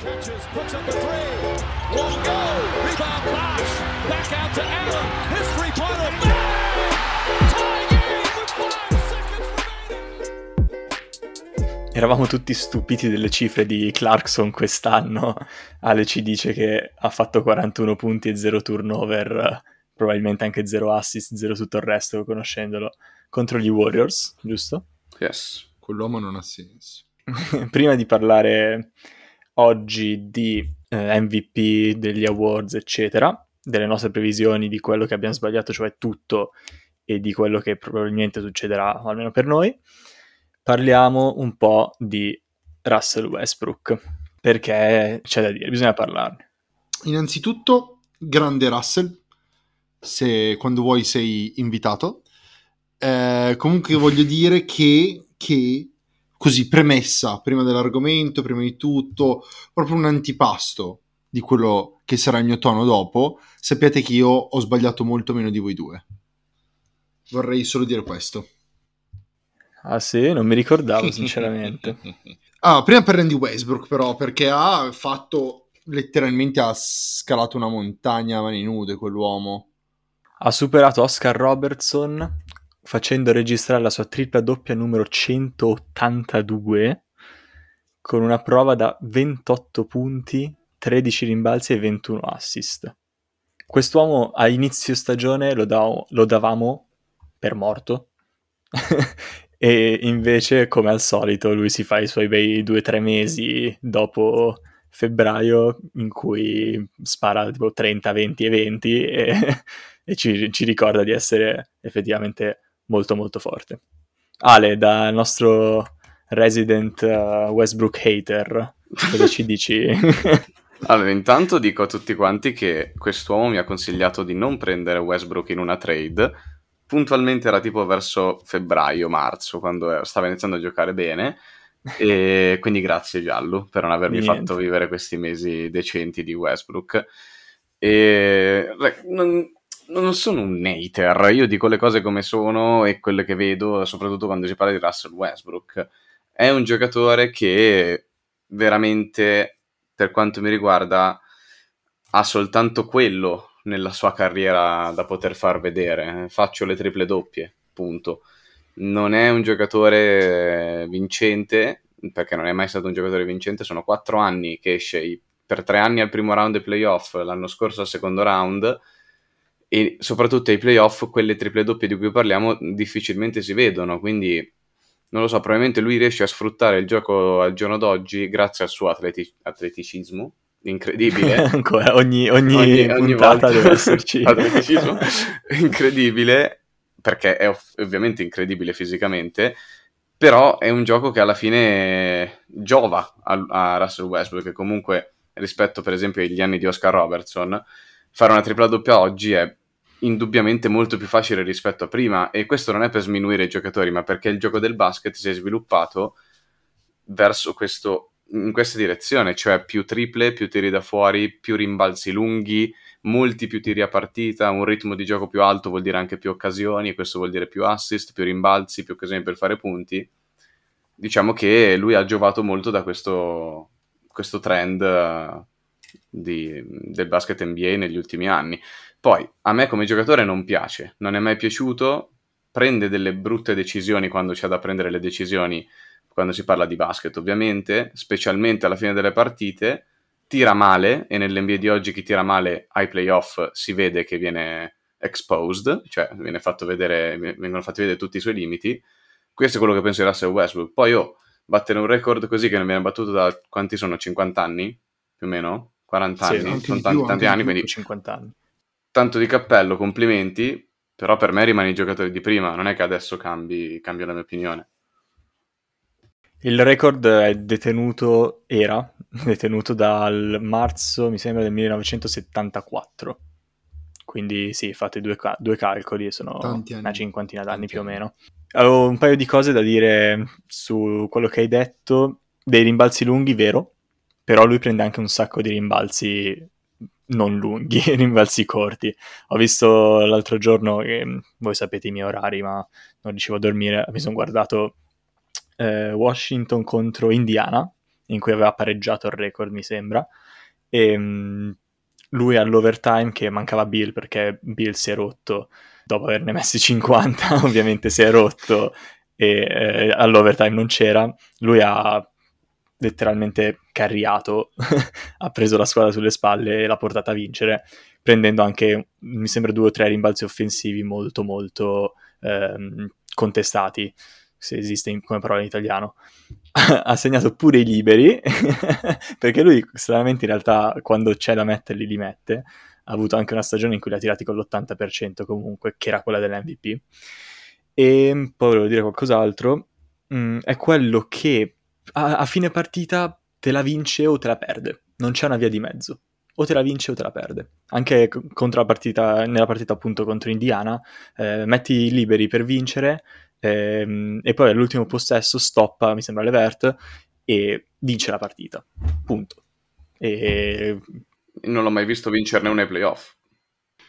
Catches, puts up a three. Won't go. Rebound Bosch. Back out to Allen. His three-pointer. Tie game with five seconds remaining. Eravamo tutti stupiti delle cifre di Clarkson quest'anno. Ale ci dice che ha fatto 41 punti e 0 turnover, probabilmente anche 0 assist, 0 tutto il resto, conoscendolo, contro gli Warriors, giusto? Yes. Quell'uomo non ha senso. Prima di parlare oggi di eh, MVP, degli awards, eccetera, delle nostre previsioni di quello che abbiamo sbagliato, cioè tutto, e di quello che probabilmente succederà, almeno per noi, parliamo un po' di Russell Westbrook, perché c'è da dire, bisogna parlarne. Innanzitutto, grande Russell, se quando vuoi sei invitato. Eh, comunque voglio dire che, che, così, premessa, prima dell'argomento, prima di tutto, proprio un antipasto di quello che sarà il mio tono dopo, sappiate che io ho sbagliato molto meno di voi due. Vorrei solo dire questo. Ah sì? Non mi ricordavo sinceramente. ah, prima per Randy Westbrook però, perché ha fatto, letteralmente ha scalato una montagna a mani nude quell'uomo. Ha superato Oscar Robertson facendo registrare la sua tripla doppia numero 182 con una prova da 28 punti, 13 rimbalzi e 21 assist. Quest'uomo a inizio stagione lo, da- lo davamo per morto e invece come al solito lui si fa i suoi bei 2-3 mesi dopo febbraio in cui spara tipo 30, 20 e 20 e, e ci, ci ricorda di essere effettivamente molto molto forte. Ale, da nostro resident uh, Westbrook hater, cosa ci dici? allora, intanto dico a tutti quanti che quest'uomo mi ha consigliato di non prendere Westbrook in una trade. Puntualmente era tipo verso febbraio-marzo, quando stava iniziando a giocare bene. E quindi grazie Giallo per non avermi Niente. fatto vivere questi mesi decenti di Westbrook. E non, non sono un hater, io dico le cose come sono e quelle che vedo, soprattutto quando si parla di Russell Westbrook. È un giocatore che veramente, per quanto mi riguarda, ha soltanto quello nella sua carriera da poter far vedere. Faccio le triple doppie, punto. Non è un giocatore vincente, perché non è mai stato un giocatore vincente, sono quattro anni che esce per tre anni al primo round dei playoff, l'anno scorso al secondo round e soprattutto ai playoff quelle triple doppie di cui parliamo difficilmente si vedono, quindi non lo so, probabilmente lui riesce a sfruttare il gioco al giorno d'oggi grazie al suo atleti- atleticismo incredibile. Ancora, ogni, ogni, ogni puntata volta. deve esserci. atleticismo incredibile, perché è ov- ovviamente incredibile fisicamente, però è un gioco che alla fine giova a, a Russell Westbrook, che comunque rispetto per esempio agli anni di Oscar Robertson, fare una tripla doppia oggi è indubbiamente molto più facile rispetto a prima e questo non è per sminuire i giocatori ma perché il gioco del basket si è sviluppato verso questo in questa direzione, cioè più triple, più tiri da fuori, più rimbalzi lunghi, molti più tiri a partita, un ritmo di gioco più alto vuol dire anche più occasioni, e questo vuol dire più assist, più rimbalzi, più occasioni per fare punti. Diciamo che lui ha giovato molto da questo, questo trend uh, di, del basket NBA negli ultimi anni. Poi a me come giocatore non piace, non è mai piaciuto, prende delle brutte decisioni quando c'è da prendere le decisioni quando si parla di basket ovviamente, specialmente alla fine delle partite, tira male e nell'NBA di oggi chi tira male ai playoff si vede che viene exposed, cioè viene fatto vedere, vengono fatti vedere tutti i suoi limiti. Questo è quello che penso di Russell Westbrook. Poi io battere un record così che non viene battuto da quanti sono? 50 anni? Più o meno? 40 Sì, anni? Sono tanti, più, tanti anni, di quindi 50 anni. Tanto di cappello, complimenti, però per me rimane i giocatori di prima, non è che adesso cambi, cambia la mia opinione. Il record è detenuto, era detenuto dal marzo, mi sembra, del 1974. Quindi sì, fate due, ca- due calcoli, sono Tanti anni. una cinquantina d'anni Tanti più o meno. Avevo un paio di cose da dire su quello che hai detto, dei rimbalzi lunghi, vero, però lui prende anche un sacco di rimbalzi non lunghi, rimbalzi corti. Ho visto l'altro giorno, che voi sapete i miei orari, ma non riuscivo a dormire, mi sono guardato eh, Washington contro Indiana in cui aveva pareggiato il record, mi sembra. E um, lui all'overtime che mancava Bill perché Bill si è rotto dopo averne messi 50, ovviamente si è rotto e eh, all'overtime non c'era. Lui ha letteralmente carriato, ha preso la squadra sulle spalle e l'ha portata a vincere, prendendo anche, mi sembra, due o tre rimbalzi offensivi molto molto ehm, contestati, se esiste in, come parola in italiano. ha segnato pure i liberi, perché lui stranamente in realtà quando c'è da metterli li mette, ha avuto anche una stagione in cui li ha tirati con l'80% comunque, che era quella dell'MVP. E poi volevo dire qualcos'altro, mm, è quello che a, a fine partita te la vince o te la perde, non c'è una via di mezzo o te la vince o te la perde. Anche contro la partita, nella partita appunto contro Indiana, eh, metti liberi per vincere ehm, e poi all'ultimo possesso stoppa, mi sembra, Levert e vince la partita. Punto. E... Non l'ho mai visto vincerne una ai playoff.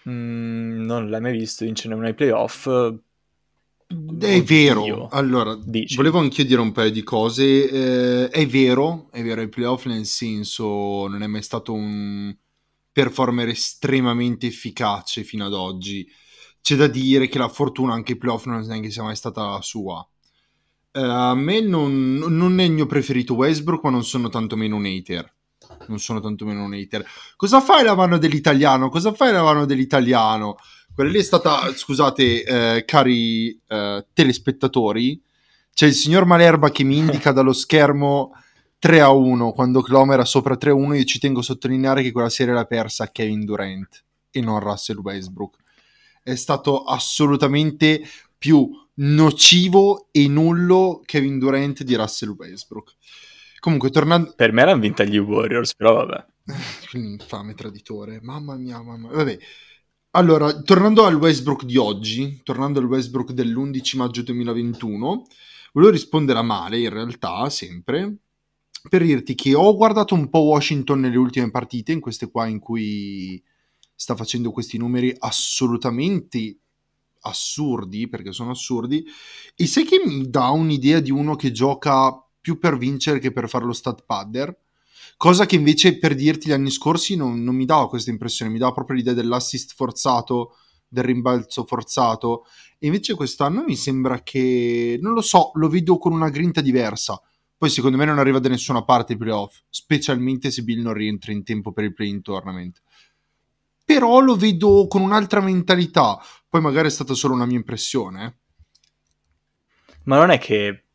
Mm, non l'hai mai visto vincerne una ai playoff. È vero, Oddio. allora Dici. volevo anch'io dire un paio di cose. Eh, è vero, è vero, i playoff nel senso non è mai stato un performer estremamente efficace fino ad oggi. C'è da dire che la fortuna anche ai playoff non è che sia mai stata la sua. Eh, a me non, non, è il mio preferito Westbrook, ma non sono tantomeno un hater. Non sono tantomeno un hater. Cosa fai la mano dell'italiano? Cosa fai la mano dell'italiano? Quella lì è stata, scusate, eh, cari eh, telespettatori, c'è il signor Malerba che mi indica dallo schermo 3 a 1 quando Clom era sopra 3 a 1. Io ci tengo a sottolineare che quella serie l'ha persa Kevin Durant e non Russell Westbrook. È stato assolutamente più nocivo e nullo Kevin Durant di Russell Westbrook. Comunque, tornando. Per me l'hanno vinta gli Warriors, però vabbè. Infame traditore, mamma mia, mamma mia. Vabbè. Allora, tornando al Westbrook di oggi, tornando al Westbrook dell'11 maggio 2021, volevo rispondere a male in realtà, sempre, per dirti che ho guardato un po' Washington nelle ultime partite, in queste qua in cui sta facendo questi numeri assolutamente assurdi, perché sono assurdi, e sai che mi dà un'idea di uno che gioca più per vincere che per fare lo stat padder? Cosa che invece per dirti gli anni scorsi non, non mi dava questa impressione, mi dava proprio l'idea dell'assist forzato, del rimbalzo forzato, e invece quest'anno mi sembra che, non lo so, lo vedo con una grinta diversa. Poi secondo me non arriva da nessuna parte i playoff, specialmente se Bill non rientra in tempo per il play-in tournament. Però lo vedo con un'altra mentalità, poi magari è stata solo una mia impressione. Eh. Ma non è che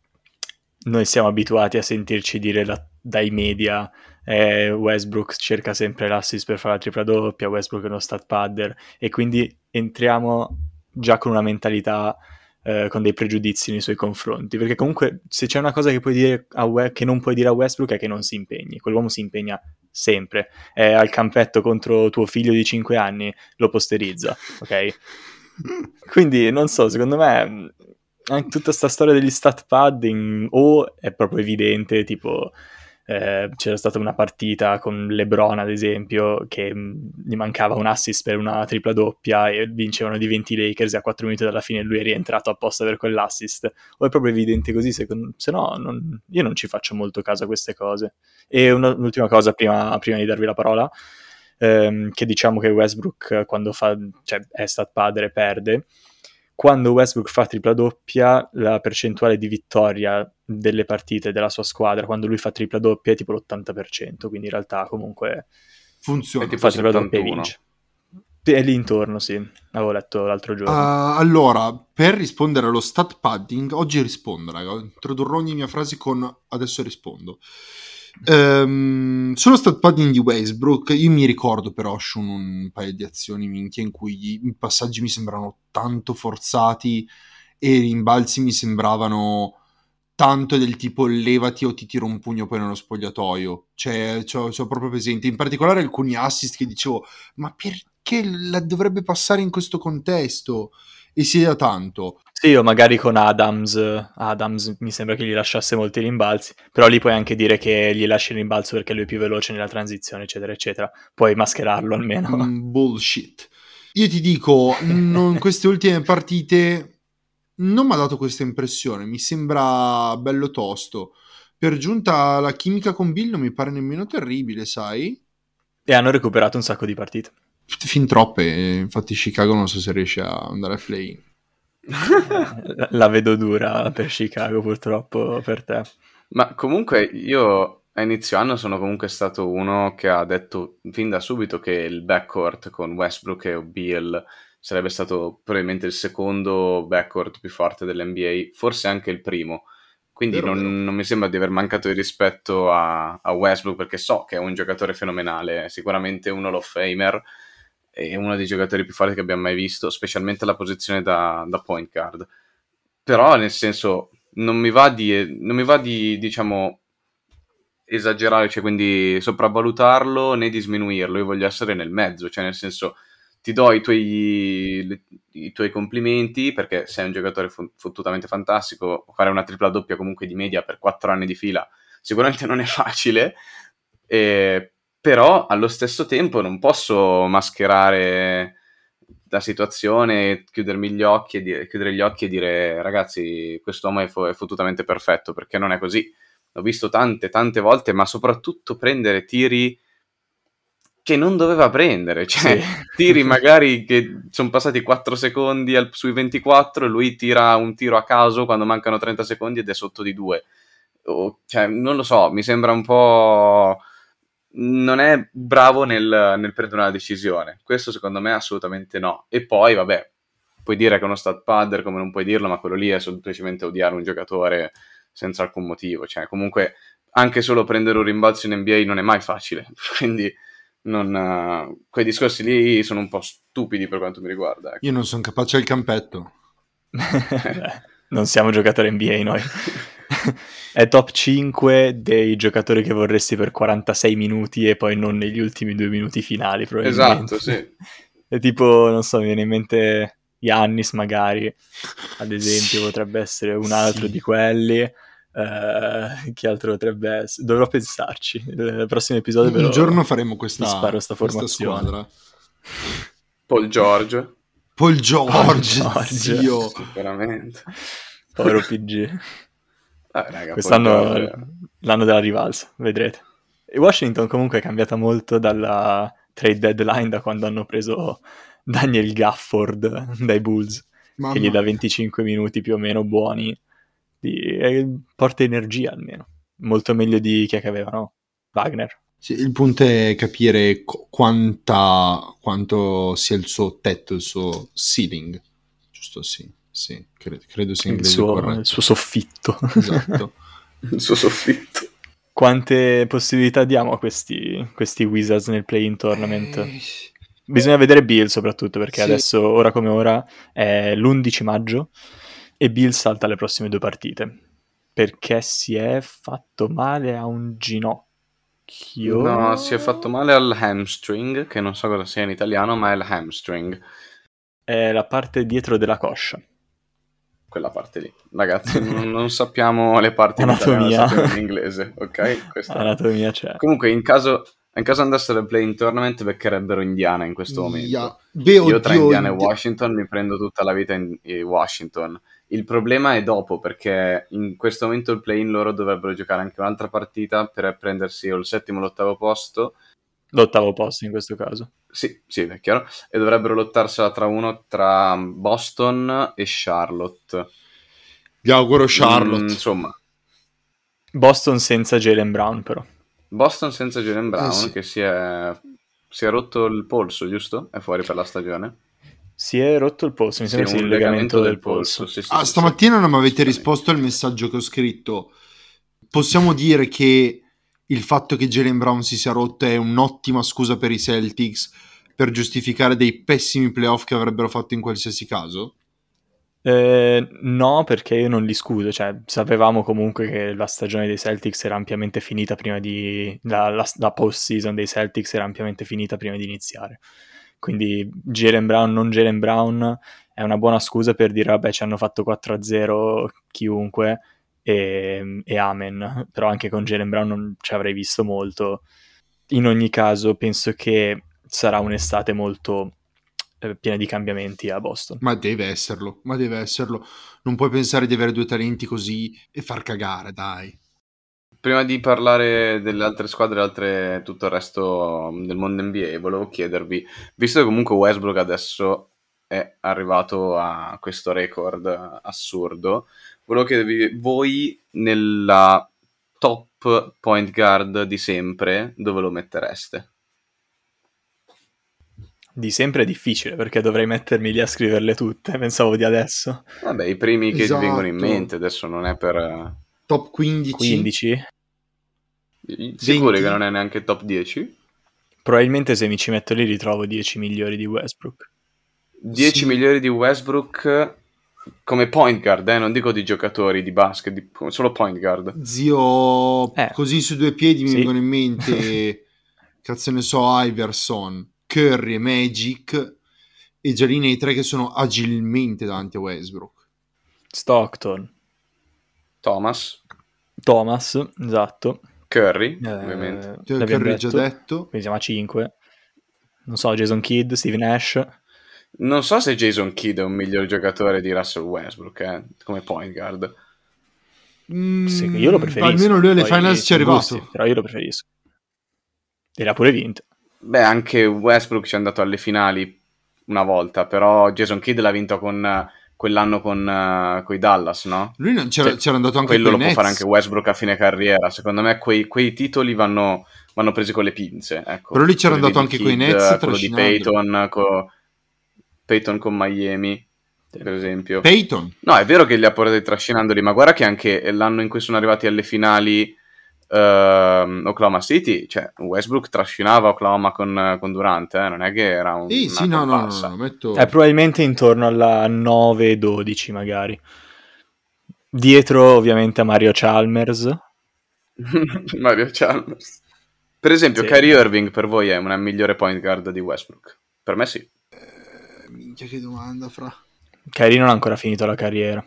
noi siamo abituati a sentirci dire la, dai media eh, Westbrook cerca sempre l'assist per fare la tripla doppia, Westbrook è uno stat padder. E quindi entriamo già con una mentalità eh, con dei pregiudizi nei suoi confronti, perché comunque se c'è una cosa che, puoi dire a We- che non puoi dire a Westbrook è che non si impegni, quell'uomo si impegna sempre, è al campetto contro tuo figlio di 5 anni, lo posterizza, ok? Quindi non so, secondo me anche tutta questa storia degli stat padding o è proprio evidente, tipo eh, c'era stata una partita con LeBron ad esempio che mm, gli mancava un assist per una tripla doppia e vincevano di 20 Lakers e a 4 minuti dalla fine lui è rientrato apposta per quell'assist. O è proprio evidente così secondo... se no non... io non ci faccio molto caso a queste cose. E una, un'ultima cosa prima, prima, di darvi la parola ehm, che diciamo che Westbrook quando fa cioè è stat padre perde quando Westbrook fa tripla doppia, la percentuale di vittoria delle partite della sua squadra, quando lui fa tripla doppia, è tipo l'80%, quindi in realtà comunque funziona. Fa tripla doppia e vince. È lì intorno, sì, avevo letto l'altro giorno. Uh, allora, per rispondere allo stat padding, oggi rispondo, raga. Introdurrò ogni mia frase con adesso rispondo. Um, sullo stat padding di Westbrook, io mi ricordo per Oshun un paio di azioni minchia in cui i passaggi mi sembrano tanto forzati e i rimbalzi mi sembravano tanto del tipo levati o ti tiro un pugno poi nello spogliatoio. Cioè, c'ho proprio presente. In particolare alcuni assist che dicevo, ma perché la dovrebbe passare in questo contesto? E si da tanto. Sì, o magari con Adams, Adams mi sembra che gli lasciasse molti rimbalzi, però lì puoi anche dire che gli lasci il rimbalzo perché lui è più veloce nella transizione, eccetera, eccetera. Puoi mascherarlo almeno. Mm, bullshit. Io ti dico, in queste ultime partite non mi ha dato questa impressione, mi sembra bello tosto. Per giunta la chimica con Bill non mi pare nemmeno terribile, sai? E hanno recuperato un sacco di partite. Fin troppe, eh, infatti Chicago non so se riesce a andare a play. La- La vedo dura per Chicago, purtroppo, per te. Ma comunque io a inizio anno sono comunque stato uno che ha detto fin da subito che il backcourt con Westbrook e Beal sarebbe stato probabilmente il secondo backcourt più forte dell'NBA, forse anche il primo. Quindi Vero, non, vero. non mi sembra di aver mancato di rispetto a, a Westbrook perché so che è un giocatore fenomenale, sicuramente un Hall of Famer e uno dei giocatori più forti che abbiamo mai visto, specialmente la posizione da, da point guard. Però, nel senso, non mi va di, non mi va di diciamo, esagerare, cioè quindi sopravvalutarlo né di sminuirlo. Io voglio essere nel mezzo, cioè nel senso, ti do i tuoi, i tuoi complimenti perché sei un giocatore fo- fottutamente fantastico. Fare una tripla doppia comunque di media per quattro anni di fila sicuramente non è facile. Eh, però allo stesso tempo non posso mascherare la situazione, chiudermi gli occhi e dire- chiudere gli occhi e dire ragazzi, quest'uomo è, fo- è fottutamente perfetto, perché non è così. L'ho visto tante, tante volte, ma soprattutto prendere tiri che non doveva prendere, cioè Sì. tiri magari che sono passati 4 secondi al- sui 24 e lui tira un tiro a caso quando mancano 30 secondi ed è sotto di 2. cioè, non lo so, mi sembra un po' non è bravo nel, nel prendere una decisione. Questo secondo me assolutamente no. E poi, vabbè, puoi dire che è uno stat padder come non puoi dirlo, ma quello lì è semplicemente odiare un giocatore senza alcun motivo. Cioè, comunque, anche solo prendere un rimbalzo in NBA non è mai facile. Quindi, non, quei discorsi lì sono un po' stupidi per quanto mi riguarda. ecco. Io non sono capace al campetto. Beh, non siamo giocatori NBA noi. È top 5 dei giocatori che vorresti per 46 minuti e poi non negli ultimi due minuti finali, probabilmente. Esatto, sì. È tipo, non so, mi viene in mente Yannis magari, ad esempio, Sì. potrebbe essere un altro Sì. di quelli. Eh, che altro potrebbe essere? Dovrò pensarci. Il prossimo episodio Un lo- giorno faremo questa, sparo sta questa formazione. squadra. Paul George, Paul George, Paul George. zio. veramente. Povero PG. Ah, raga, Quest'anno è l'anno della rivalsa, vedrete. E Washington comunque è cambiata molto dalla trade deadline da quando hanno preso Daniel Gafford dai Bulls, Mamma. che gli dà 25 minuti più o meno buoni, di, porta energia almeno, molto meglio di chi è che avevano, Wagner. Sì, il punto è capire quanta, quanto sia il suo tetto, il suo ceiling. Giusto, sì. Sì, credo, credo sia Il inglese suo, corretto. il suo soffitto. Esatto. il suo soffitto. Quante possibilità diamo a questi, questi Wizards nel play-in tournament? Eh, Bisogna vedere Bill soprattutto perché Sì. adesso, ora come ora, è l'11 maggio e Bill salta le prossime due partite perché si è fatto male a un ginocchio. No, si è fatto male al hamstring, che non so cosa sia in italiano, ma è il hamstring, È la parte dietro della coscia. Quella parte lì. Ragazzi, non, non sappiamo le parti in italiano, Anatomia. sappiamo in inglese, ok? Questa- Anatomia c'è. Comunque, in caso, in caso andassero al play in tournament, beccherebbero Indiana in questo momento. ia- Beh, Io tra oddio, Indiana e Indi- Washington mi prendo tutta la vita in, in Washington. Il problema è dopo, perché in questo momento il play-in loro dovrebbero giocare anche un'altra partita per prendersi o il settimo o l'ottavo posto. L'ottavo posto in questo caso. Sì, sì, è chiaro. E dovrebbero lottarsela tra uno tra Boston e Charlotte. Gli auguro Mm, Charlotte. insomma, Boston senza Jalen Brown però. Boston senza Jalen Brown Eh, sì. che si è, si è rotto il polso, giusto? È fuori per la stagione. Si è rotto il polso, mi Sì, sembra sia il legamento del polso. sì, sì, Ah, sì, stamattina non mi avete Sì. risposto al messaggio che ho scritto. Possiamo dire che il fatto che Jalen Brown si sia rotto è un'ottima scusa per i Celtics per giustificare dei pessimi playoff che avrebbero fatto in qualsiasi caso? Eh, no, perché io non li scuso, cioè sapevamo comunque che la stagione dei Celtics era ampiamente finita prima di... la, la, la post-season dei Celtics era ampiamente finita prima di iniziare. Quindi Jalen Brown, non Jalen Brown, è una buona scusa per dire vabbè ci hanno fatto 4-0 chiunque e, e amen, però anche con Jalen Brown non ci avrei visto molto. In ogni caso penso che sarà un'estate molto eh, piena di cambiamenti a Boston. Ma deve esserlo, ma deve esserlo. Non puoi pensare di avere due talenti così e far cagare, dai. prima di parlare delle altre squadre, altre, tutto il resto del mondo NBA, volevo chiedervi, visto che comunque Westbrook adesso è arrivato a questo record assurdo, volevo chiedervi voi nella top point guard di sempre, dove lo mettereste? Di sempre è difficile perché dovrei mettermi lì a scriverle tutte, pensavo di adesso. Vabbè, i primi che Esatto. ti vengono in mente, adesso non è per... Top 15. 15? Sicuri 20? che non è neanche top 10? Probabilmente se mi ci metto lì ritrovo 10 migliori di Westbrook. 10 Sì. migliori di Westbrook come point guard, eh? non dico di giocatori di basket, di- solo point guard. Zio, Eh. così su due piedi mi Sì. vengono in mente, cazzo ne so, Iverson, Curry e Magic, e già lì nei tre che sono agilmente davanti a Westbrook. Stockton, Thomas, Thomas, esatto. Curry, Eh, ovviamente. Cioè, Curry già detto. detto. Quindi siamo a 5. Non so, Jason Kidd, Steve Nash. Non so se Jason Kidd è un miglior giocatore di Russell Westbrook, eh, come point guard. Mm, Sì, io lo preferisco. Almeno lui alle finals ci è gusti, arrivato. però io lo preferisco. E l'ha pure vinto. Beh, anche Westbrook ci è andato alle finali una volta, però Jason Kidd l'ha vinto con eh, quell'anno con i Dallas, no? Lui non c'era, Cioè, c'era andato anche Quello lo coi può fare Nets. anche Westbrook a fine carriera. Secondo me quei, quei titoli vanno, vanno presi con le pinze. Ecco. Però lui c'era andato anche coi Kidd, Nets, Quello di. Peyton, co- Peyton con Miami, per esempio. Peyton. No, è vero che li ha portati trascinandoli, ma guarda che anche l'anno in cui sono arrivati alle finali ehm, Oklahoma City, cioè Westbrook trascinava Oklahoma con, con Durant, eh, non è che era un, Sì, sì, no, no, no, metto... È probabilmente intorno alla 9-12 magari. Dietro ovviamente a Mario Chalmers. Mario Chalmers. Per esempio, Sì. Kyrie Irving per voi è una migliore point guard di Westbrook? Per me sì. Minchia che domanda, fra. Kyrie non ha ancora finito la carriera.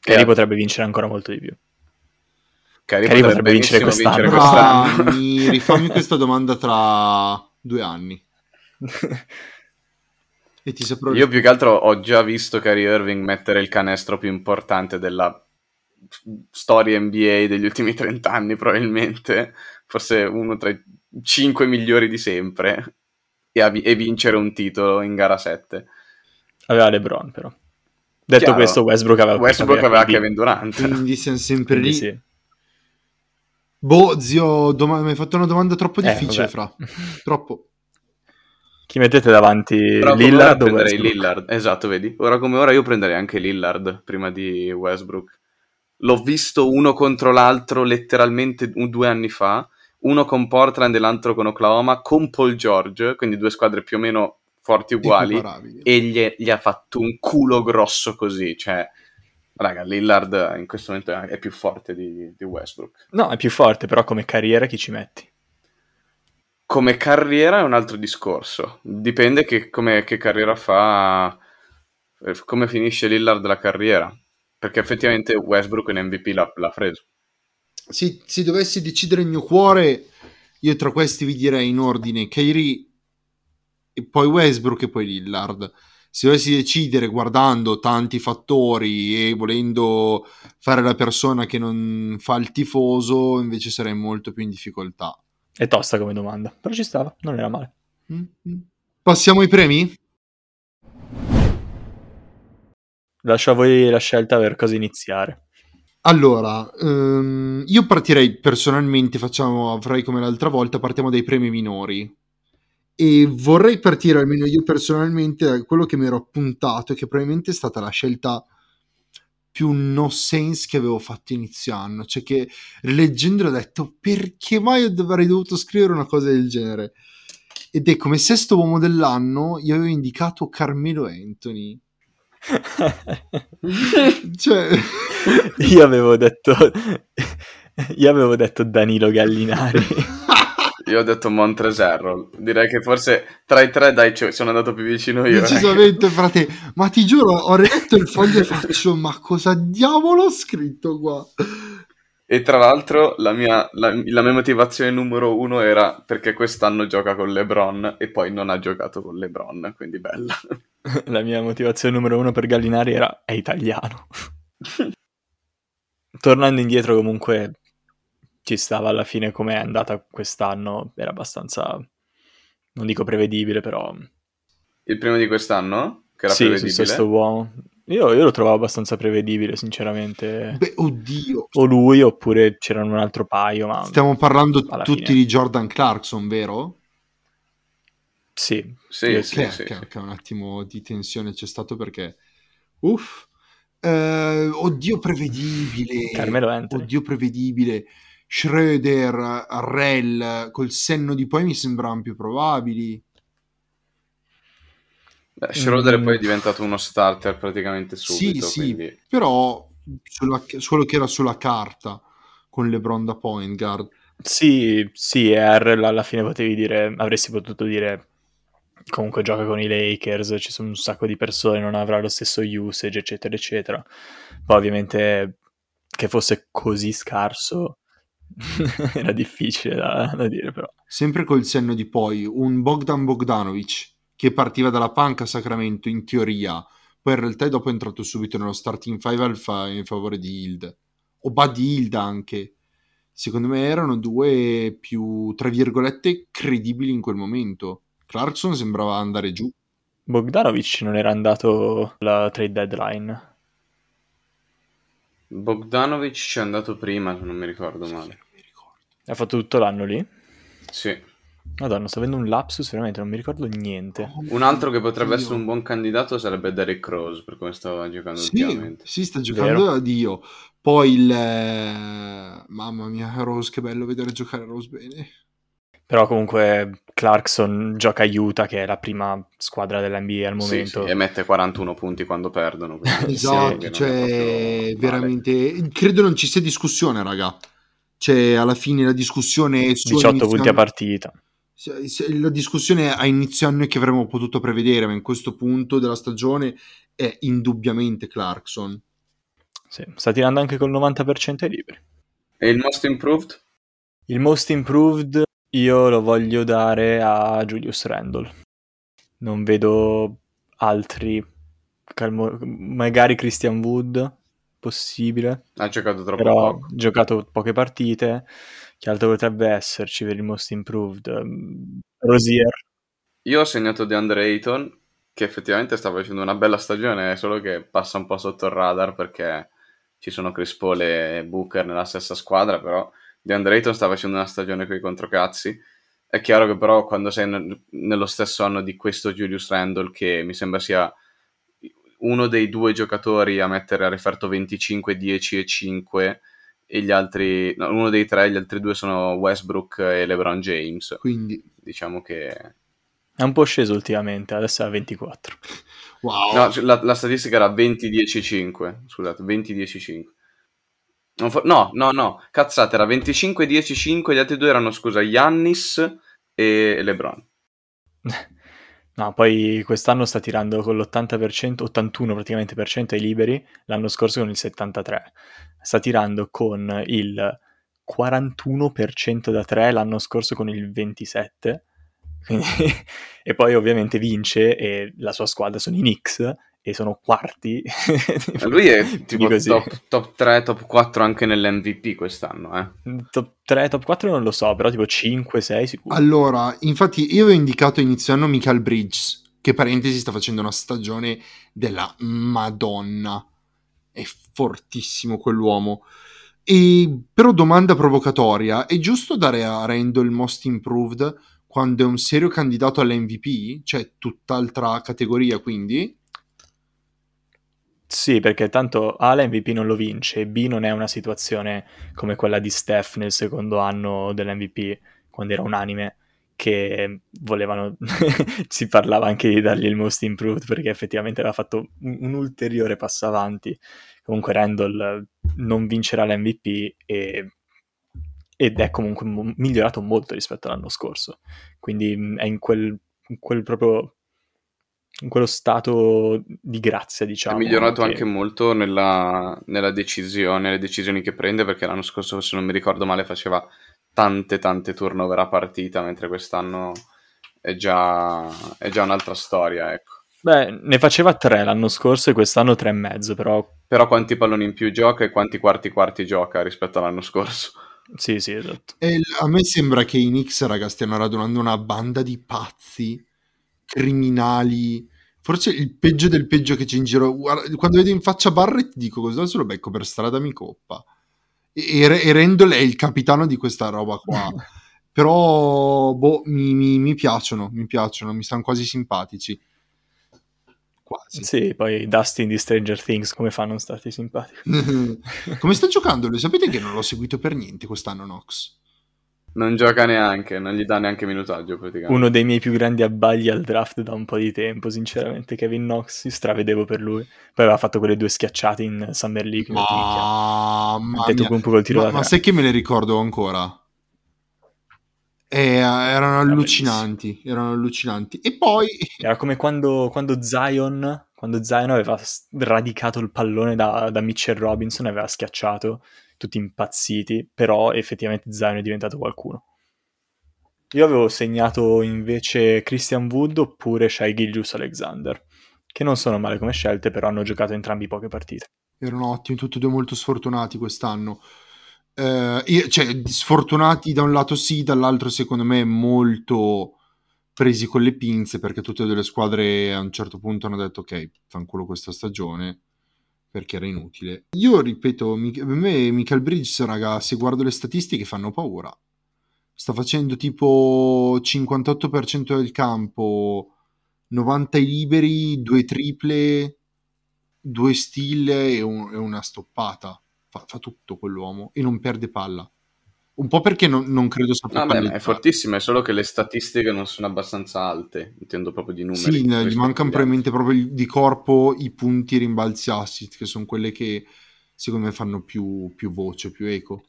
Kyrie Eh, potrebbe vincere ancora molto di più. Kyrie Kyrie potrebbe potrebbe vincere quest'anno. vincere quest'anno. Rifammi, rifammi questa domanda tra due anni. E ti saprò Io più che altro ho già visto Kyrie Irving mettere il canestro più importante della storia NBA degli ultimi 30 anni, probabilmente. Forse uno tra i 5 migliori di sempre. E, vi- e vincere un titolo in gara 7. Aveva LeBron però. Detto Chiaro. questo, Westbrook aveva, Westbrook aveva KD. Kevin Durant. Quindi siamo sempre Quindi lì. sì. Boh, zio, doma- mi hai fatto una domanda troppo Eh, difficile, vabbè. fra. Troppo. Chi mettete davanti? Però Lillard o prenderei Westbrook? Lillard. Esatto, vedi? Ora come ora io prenderei anche Lillard prima di Westbrook. L'ho visto uno contro l'altro letteralmente un- due anni fa. Uno con Portland e l'altro con Oklahoma, con Paul George, quindi due squadre più o meno forti uguali. E gli, gli ha fatto un culo grosso così. Cioè, raga, Lillard in questo momento è è più forte di, di Westbrook. No, è più forte, però come carriera chi ci metti? Come carriera è un altro discorso. Dipende che, come, che carriera fa, eh, come finisce Lillard la carriera. Perché effettivamente Westbrook in MVP l'ha, l'ha preso. Se, se dovessi decidere il mio cuore, io tra questi vi direi in ordine Kyrie, e poi Westbrook e poi Lillard. Se dovessi decidere guardando tanti fattori e volendo fare la persona che non fa il tifoso, invece sarei molto più in difficoltà. È tosta come domanda, però ci stava, non era male. Mm, mm. Passiamo ai premi? Lascio a voi la scelta per cosa iniziare. Allora, ehm, io partirei personalmente, facciamo, farei come l'altra volta, partiamo dai premi minori. E vorrei partire almeno io personalmente da quello che mi ero appuntato, che probabilmente è stata la scelta più no sense che avevo fatto inizio anno. Cioè che leggendolo ho detto perché mai avrei dovuto scrivere una cosa del genere? Ed è come sesto uomo dell'anno io avevo indicato Carmelo Anthony. Cioè... io avevo detto io avevo detto Danilo Gallinari. Io ho detto Montrezerro. Direi che forse tra i tre, dai, sono andato più vicino io. eh. Decisamente, frate. Ma ti giuro, ho letto il foglio e faccio, ma cosa diavolo ho scritto qua? E tra l'altro la mia, la, la mia motivazione numero uno era perché quest'anno gioca con LeBron e poi non ha giocato con LeBron, quindi bella. La mia motivazione numero uno per Gallinari era è italiano. Tornando indietro comunque ci stava alla fine come è andata quest'anno, era abbastanza, non dico prevedibile, però... Il primo di quest'anno? Che era sì, prevedibile? sesto uomo. Io, io lo trovavo abbastanza prevedibile, sinceramente. Beh, oddio. O lui, oppure c'erano un altro paio, ma... Stiamo parlando tutti fine. di Jordan Clarkson, vero? Sì, Sì, Io- sì, che, sì, che- sì. che un attimo di tensione c'è stato perché... Uff. Eh, oddio prevedibile. Carmelo Anthony. Oddio prevedibile. Schroeder, Rell, col senno di poi mi sembravano più probabili. Beh, Schroeder Mm. poi è diventato uno starter praticamente subito, sì, quindi... sì, però sulla- solo che era sulla carta con LeBron da point guard. Sì, sì, R alla fine potevi dire, avresti potuto dire comunque gioca con i Lakers, ci sono un sacco di persone, non avrà lo stesso usage, eccetera, eccetera. Poi ovviamente che fosse così scarso era difficile da, da dire, però. Sempre col senno di poi, un Bogdan Bogdanovic che partiva dalla panca a Sacramento in teoria, poi in realtà dopo è entrato subito nello starting five al fa- in favore di Hild. O Buddy Hild anche. Secondo me erano due più, tra virgolette, credibili in quel momento. Clarkson sembrava andare giù. Bogdanovic non era andato alla trade deadline. Bogdanovic ci è andato prima, se non mi ricordo male. Ha fatto tutto l'anno lì. Sì. Madonna, sto avendo un lapsus, veramente non mi ricordo niente. Un altro che potrebbe Oddio. essere un buon candidato sarebbe Derrick Rose, per come stava giocando Sì, ultimamente. sì, sta giocando Vero. da Dio. Poi il... eh, Mamma mia, Rose, che bello vedere giocare Rose bene. Però comunque Clarkson gioca a Utah, che è la prima squadra dell'NBA al Sì, momento. sì, e mette 41 punti quando perdono. sì, Esatto, cioè male. veramente credo non ci sia discussione, raga. Cioè, alla fine la discussione è su 18 inizio punti a partita. La discussione a inizio anno è che avremmo potuto prevedere, ma in questo punto della stagione è indubbiamente Clarkson. Sì, sta tirando anche col 90% ai liberi. E il most improved? Il most improved io lo voglio dare a Julius Randle. Non vedo altri, calmo- magari Christian Wood, possibile, Ha giocato troppo però poco. ha giocato poche partite. Che altro potrebbe esserci per il most improved? Rosier. Io ho segnato DeAndre Ayton, che effettivamente sta facendo una bella stagione, solo che passa un po' sotto il radar perché ci sono Chris Paul e Booker nella stessa squadra, però DeAndre Ayton sta facendo una stagione con i controcazzi. È chiaro che però quando sei nel- nello stesso anno di questo Julius Randle, che mi sembra sia uno dei due giocatori a mettere a referto 25, 10 e 5, e gli altri, no, uno dei tre, gli altri due sono Westbrook e LeBron James. Quindi, Diciamo che È un po' sceso ultimamente, adesso è a 24. wow. No, la, la statistica era 20-10-5. Scusate, 20-10-5. Fo- No, no, no, cazzate, era 25-10-5. Gli altri due erano, scusa, Yannis e LeBron. No, poi quest'anno sta tirando con l'80%, 81 praticamente per cento ai liberi, l'anno scorso con il 73%. Sta tirando con il 41% da 3, l'anno scorso con il 27%. Quindi- e poi ovviamente vince e la sua squadra sono i Knicks e sono quarti. Lui è tipo così. top, top 3, top 4 anche nell'MVP quest'anno, eh. Top 3, top 4 non lo so, però tipo 5, 6 sicuro. Allora, infatti io avevo indicato inizio anno Michael Bridges, che parentesi sta facendo una stagione della Madonna. È fortissimo quell'uomo. E, però domanda provocatoria, è giusto dare a Randall Most Improved quando è un serio candidato all'MVP? Cioè tutt'altra categoria quindi? Sì, perché tanto A l'MVP non lo vince, B non è una situazione come quella di Steph nel secondo anno dell'MVP, quando era unanime, che volevano, si parlava anche di dargli il most improved perché effettivamente aveva fatto un, un ulteriore passo avanti. Comunque Randall non vincerà l'MVP e, ed è comunque migliorato molto rispetto all'anno scorso, quindi è in quel, in quel proprio in quello stato di grazia, diciamo. è migliorato che- anche molto nella, nella decisione, le decisioni che prende, perché l'anno scorso, se non mi ricordo male, faceva tante tante turnover a partita, mentre quest'anno è già, è già un'altra storia, ecco. Beh, ne faceva tre l'anno scorso e quest'anno tre e mezzo, però Però quanti palloni in più gioca e quanti quarti quarti gioca rispetto all'anno scorso? Sì, sì, esatto. E a me sembra che i Knicks, raga, stiano radunando una banda di pazzi, criminali. Forse il peggio del peggio che c'è in giro. Guarda, quando vedo in faccia Barrett dico cosa se lo becco per strada mi coppa. E, e, e Randall è il capitano di questa roba qua. Però boh, mi, mi- mi piacciono, mi piacciono, mi stanno quasi simpatici. Quasi. Sì, poi Dustin di Stranger Things, come fa a non starti simpatico? Come sta giocando? Lo sapete che non l'ho seguito per niente quest'anno Nox? Non gioca neanche, non gli dà neanche minutaggio praticamente. Uno dei miei più grandi abbagli al draft da un po' di tempo, sinceramente, Kevin Knox, io stravedevo per lui. Poi aveva fatto quelle due schiacciate in Summer League. Mamma Detto mia. col tiro Ma, ma sai che me le ricordo ancora? Eh, erano allucinanti, erano allucinanti. E poi Era come quando, quando Zion, quando Zion aveva radicato il pallone da, da Mitchell Robinson, aveva schiacciato, tutti impazziti, però effettivamente Zion è diventato qualcuno. Io avevo segnato invece Christian Wood oppure Shai Gilgius Alexander, che non sono male come scelte, però hanno giocato entrambi poche partite. erano ottimi, tutti e due molto sfortunati quest'anno. Eh, io- cioè, sfortunati da un lato sì, dall'altro secondo me molto presi con le pinze perché tutte e due le squadre a un certo punto hanno detto ok, fanculo questa stagione perché era inutile. Io ripeto, mi- a me Michael Bridges, raga, se guardo le statistiche fanno paura. Sta facendo tipo 58% del campo, 90 ai liberi, due triple, due steal e, un- e una stoppata. Fa, fa tutto quell'uomo e non perde palla. Un po' perché non, non credo sappia No, è fortissimo, è solo che le statistiche non sono abbastanza alte, intendo proprio di numeri. Sì, ne- gli mancano probabilmente proprio di corpo i punti rimbalzi assist, che sono quelle che secondo me fanno più, più voce, più eco.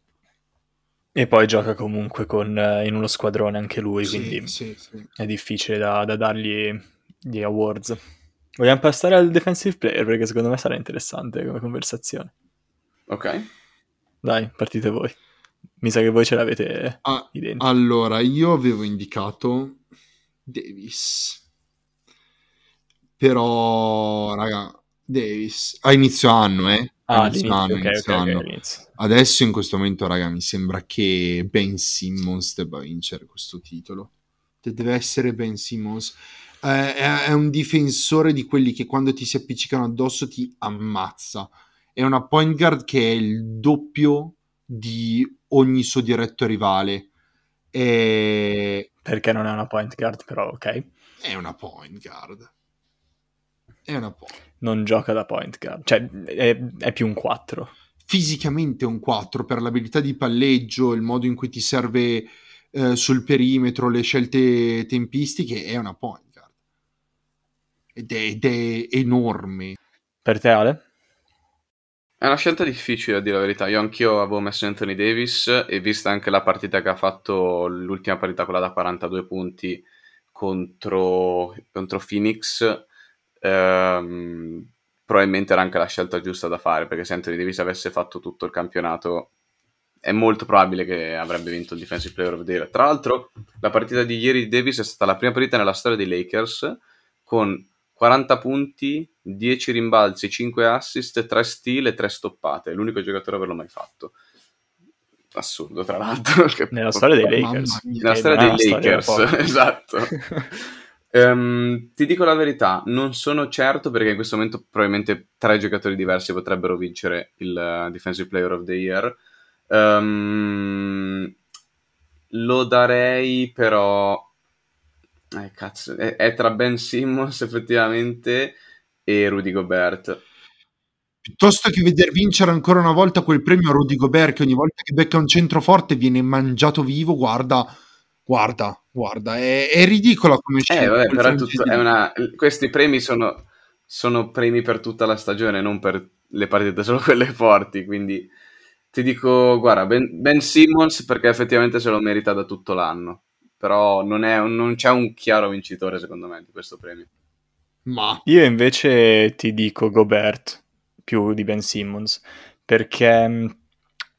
E poi gioca comunque con, eh, in uno squadrone anche lui, Sì, quindi sì, sì. è difficile da, da dargli gli awards. Vogliamo passare al defensive player perché secondo me sarà interessante come conversazione. Ok. Dai, partite voi. Mi sa che voi ce l'avete Ah, allora, io avevo indicato Davis. Però, raga, Davis a inizio anno, eh? A Ah, inizio anno, ok, inizio ok, ok, anno. all'inizio. Adesso in questo momento, raga, mi sembra che Ben Simmons debba vincere questo titolo. De- Deve essere Ben Simmons. Eh, è, è un difensore di quelli che quando ti si appiccicano addosso ti ammazza. È una point guard che è il doppio di ogni suo diretto rivale. È, Perché non è una point guard, però ok. è una point guard. È una point. Non gioca da point guard. Cioè, è, è più un 4. fisicamente un 4 per l'abilità di palleggio, il modo in cui ti serve eh, sul perimetro, le scelte tempistiche, è una point guard. Ed è, ed è enorme. Per te, Ale? È una scelta difficile a dire la verità. Io anch'io avevo messo Anthony Davis e vista anche la partita che ha fatto, l'ultima partita, quella da 42 punti contro, contro Phoenix, ehm, probabilmente era anche la scelta giusta da fare perché se Anthony Davis avesse fatto tutto il campionato è molto probabile che avrebbe vinto il Defensive Player of the Year. Tra l'altro, la partita di ieri di Davis è stata la prima partita nella storia dei Lakers con 40 punti, 10 rimbalzi, 5 assist, 3 steal e 3 stoppate. È l'unico giocatore a averlo mai fatto. Assurdo, tra l'altro. Nella storia dei Lakers. Nella storia dei storia Lakers, esatto. Ehm, ti dico la verità, non sono certo perché in questo momento probabilmente tre giocatori diversi potrebbero vincere il eh, Defensive Player of the Year. Ehm, lo darei però... Eh, cazzo, è, è tra Ben Simmons effettivamente e Rudy Gobert. Piuttosto che veder vincere ancora una volta quel premio a Rudy Gobert, che ogni volta che becca un centro forte viene mangiato vivo, guarda, guarda, guarda, è, è ridicola come Eh, scelta. vabbè, però tutto- una- questi premi sono, sono premi per tutta la stagione, non per le partite, solo quelle forti. Quindi ti dico, guarda, Ben, Ben Simmons perché effettivamente se lo merita da tutto l'anno. Però non, è un- non c'è un chiaro vincitore, secondo me, di questo premio. Ma Io invece ti dico Gobert più di Ben Simmons perché mh,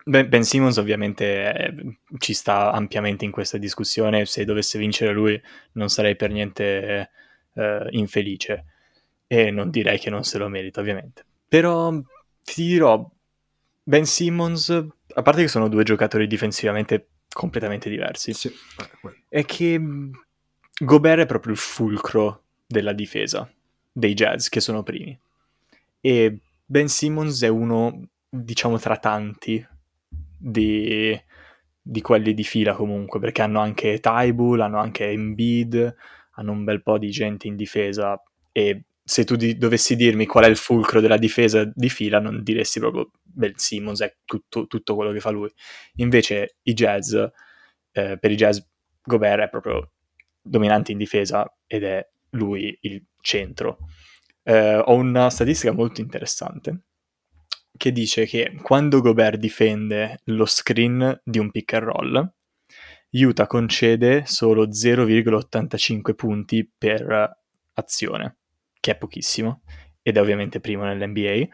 Ben, Simmons ovviamente eh, ci sta ampiamente in questa discussione. Se dovesse vincere lui, non sarei per niente eh, infelice e non direi che non se lo merita, ovviamente. Però ti dirò, Ben Simmons a parte che sono due giocatori difensivamente completamente diversi, Sì, eh, quello. è che mh, Gobert è proprio il fulcro della difesa dei Jazz, che sono primi. E Ben Simmons è uno, diciamo, tra tanti di, di quelli di fila comunque, perché hanno anche Tybull, hanno anche Embiid, hanno un bel po' di gente in difesa e se tu di- dovessi dirmi qual è il fulcro della difesa di fila, non diresti proprio Ben Simmons, è tutto, tutto quello che fa lui. Invece i Jazz, eh, per i Jazz, Gobert è proprio dominante in difesa ed è lui il centro. Eh, ho una statistica molto interessante che dice che quando Gobert difende lo screen di un pick and roll, Utah concede solo 0,85 punti per azione, che è pochissimo, ed è ovviamente primo nell'NBA.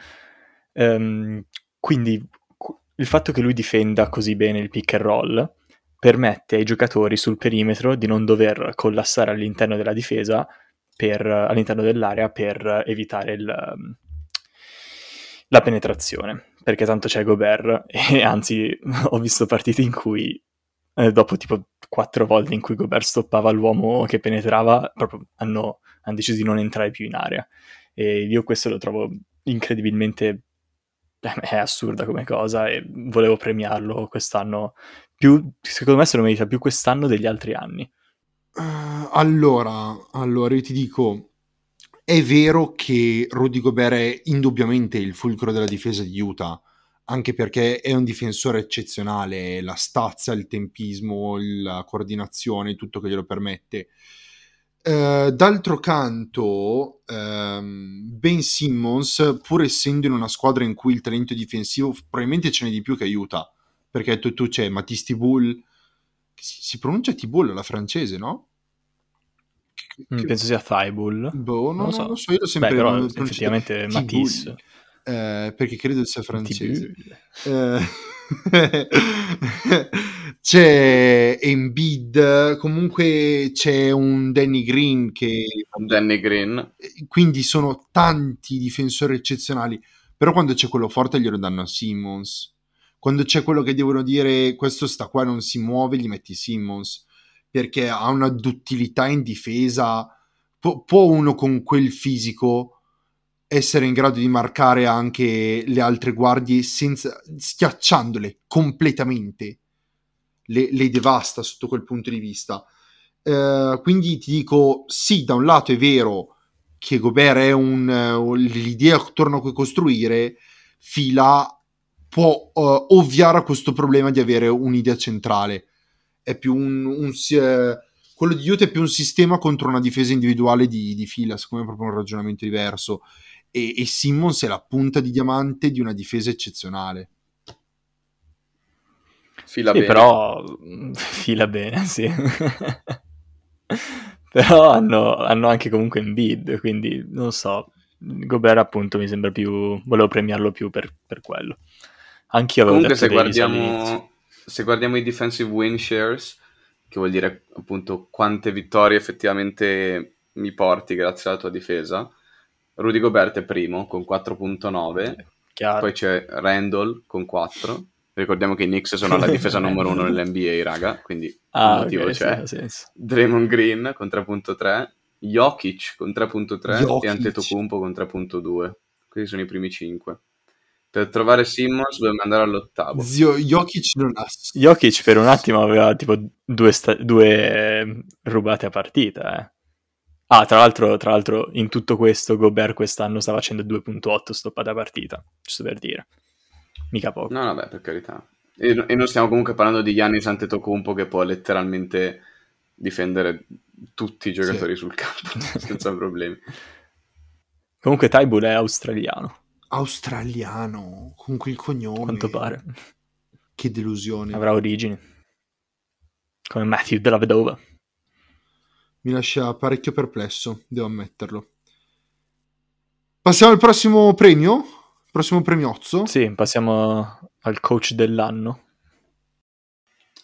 Ehm, quindi il fatto che lui difenda così bene il pick and roll permette ai giocatori sul perimetro di non dover collassare all'interno della difesa per, all'interno dell'area per evitare il, um, la penetrazione perché tanto c'è Gobert e anzi ho visto partite in cui eh, dopo tipo quattro volte in cui Gobert stoppava l'uomo che penetrava proprio hanno, hanno deciso di non entrare più in area. E io questo lo trovo incredibilmente è assurda come cosa e volevo premiarlo quest'anno più, secondo me se lo merita più quest'anno degli altri anni Uh, allora, allora, io ti dico, è vero che Rudy Gobert è indubbiamente il fulcro della difesa di Utah, anche perché è un difensore eccezionale, la stazza, il tempismo, la coordinazione, tutto che glielo permette. Uh, d'altro canto, um, Ben Simmons, pur essendo in una squadra in cui il talento difensivo probabilmente ce n'è di più che Utah, perché tu, tu c'è Matisse Tibull, si, si pronuncia Tibull alla francese, no? Mm, penso sia Thibault Boh, no, non lo so. non lo so, io l'ho sempre Beh, però pronunciato effettivamente Tibull, Matisse eh, perché credo sia francese. Eh, c'è Embiid, comunque c'è un Danny Green che Danny Green. quindi sono tanti difensori eccezionali, però quando c'è quello forte glielo danno a Simmons. Quando c'è quello che devono dire questo sta qua non si muove, gli metti Simmons perché ha una duttilità in difesa. Pu- può uno con quel fisico essere in grado di marcare anche le altre guardie senza schiacciandole completamente. Le, le devasta sotto quel punto di vista. Eh, quindi ti dico: sì, da un lato è vero che Gobert è un, uh, l'idea attorno a cui costruire, fila può uh, ovviare a questo problema di avere un'idea centrale. È più un, un uh, quello di Utah è più un sistema contro una difesa individuale di, di fila, secondo me è proprio un ragionamento diverso. E, e Simmons è la punta di diamante di una difesa eccezionale. Fila sì, bene. però fila bene, sì. però hanno, hanno anche comunque Embiid, quindi non so. Gobert appunto mi sembra più... volevo premiarlo più per, per quello. Anch'io avevo Comunque detto se guardiamo, se guardiamo i defensive win shares, che vuol dire appunto quante vittorie effettivamente mi porti grazie alla tua difesa, Rudy Gobert è primo con 4.9, Chiaro. poi c'è Randall con 4. Ricordiamo che i Knicks sono la difesa numero uno nell'NBA, raga, quindi Ah, motivo ok, sì, c'è. senso. Draymond Green con 3.3, Jokic con 3.3 Jokic. e Antetokounmpo con 3.2. Questi sono i primi 5. Per trovare Simmons dobbiamo andare all'ottavo. Zio Jokic non ha Jokic per un attimo aveva tipo due, sta- due rubate a partita. Eh. Ah, tra l'altro, tra l'altro, in tutto questo, Gobert quest'anno sta facendo 2.8 stoppate a partita, giusto per dire. Mica poco. No, vabbè, per carità. E, e non stiamo comunque parlando di Giannis Antetokounmpo che può letteralmente difendere tutti i giocatori sul campo senza problemi. Comunque Tybull è australiano, australiano con quel cognome. a quanto pare. Che delusione. Avrà origini. Come Matthew della Vedova. Mi lascia parecchio perplesso, devo ammetterlo. Passiamo al prossimo premio? Prossimo premiozzo? Sì, passiamo al coach dell'anno.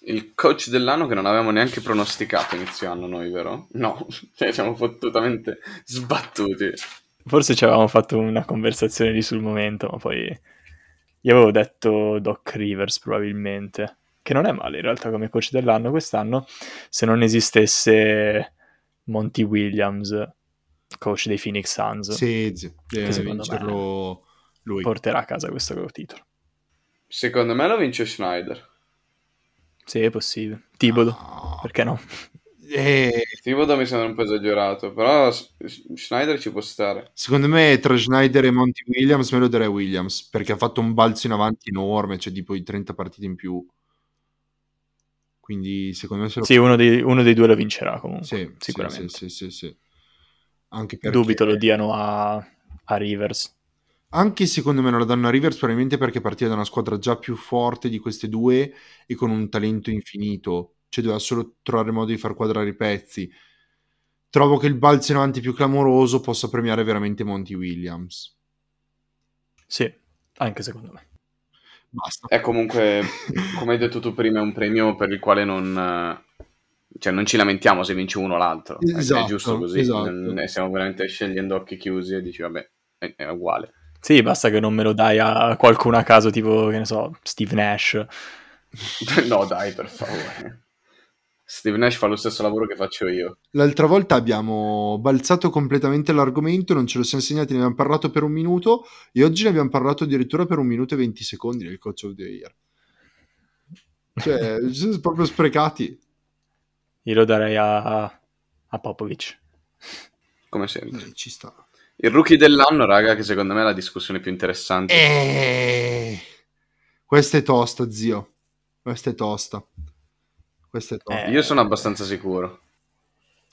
Il coach dell'anno che non avevamo neanche pronosticato inizio anno noi, vero? No, cioè siamo fottutamente sbattuti. Forse ci avevamo fatto una conversazione lì sul momento, ma poi Io avevo detto Doc Rivers probabilmente, che non è male in realtà come coach dell'anno quest'anno, se non esistesse Monty Williams, coach dei Phoenix Suns, Sì, zio, deve secondo vincerlo lui. porterà a casa questo titolo. Secondo me lo vince Schneider. Sì, è possibile. Thibodeau, No. perché no? Eh, Thibodeau mi sembra un po' esagerato, però Schneider ci può stare. secondo me tra Schneider e Monty Williams me lo darei a Williams perché ha fatto un balzo in avanti enorme, cioè tipo i 30 partite in più. Quindi secondo me se lo Sì, uno dei, uno dei due lo vincerà comunque, Sì, sicuramente. Sì, sì, sì, sì. Anche perché... Dubito lo diano a, a Rivers. Anche secondo me non la danno a Rivers probabilmente perché partiva da una squadra già più forte di queste due e con un talento infinito. Cioè doveva solo trovare modo di far quadrare i pezzi. Trovo che il balzo in avanti più clamoroso possa premiare veramente Monty Williams. Sì, anche secondo me. Basta. È comunque, come hai detto tu prima, è un premio per il quale non, eh, cioè, non ci lamentiamo se vince uno o l'altro. È- Esatto, è giusto così. esatto. Non- e stiamo veramente scegliendo occhi chiusi e dici, vabbè, è, è uguale. Sì, basta che non me lo dai a qualcuno a caso, tipo, che ne so, Steve Nash. no, dai, per favore. Steve Nash fa lo stesso lavoro che faccio io. L'altra volta abbiamo balzato completamente l'argomento, non ce lo siamo segnati, ne abbiamo parlato per un minuto e oggi ne abbiamo parlato addirittura per un minuto e 20 secondi del Coach of the Year. Cioè, ci siamo proprio sprecati. Io lo darei a, a Popovic. Come sempre. Eh, ci sta. Il rookie dell'anno, raga, che secondo me è la discussione più interessante. Eh, questa è tosta, zio. Questa è tosta. Questa è tosta. Eh. Io sono abbastanza sicuro.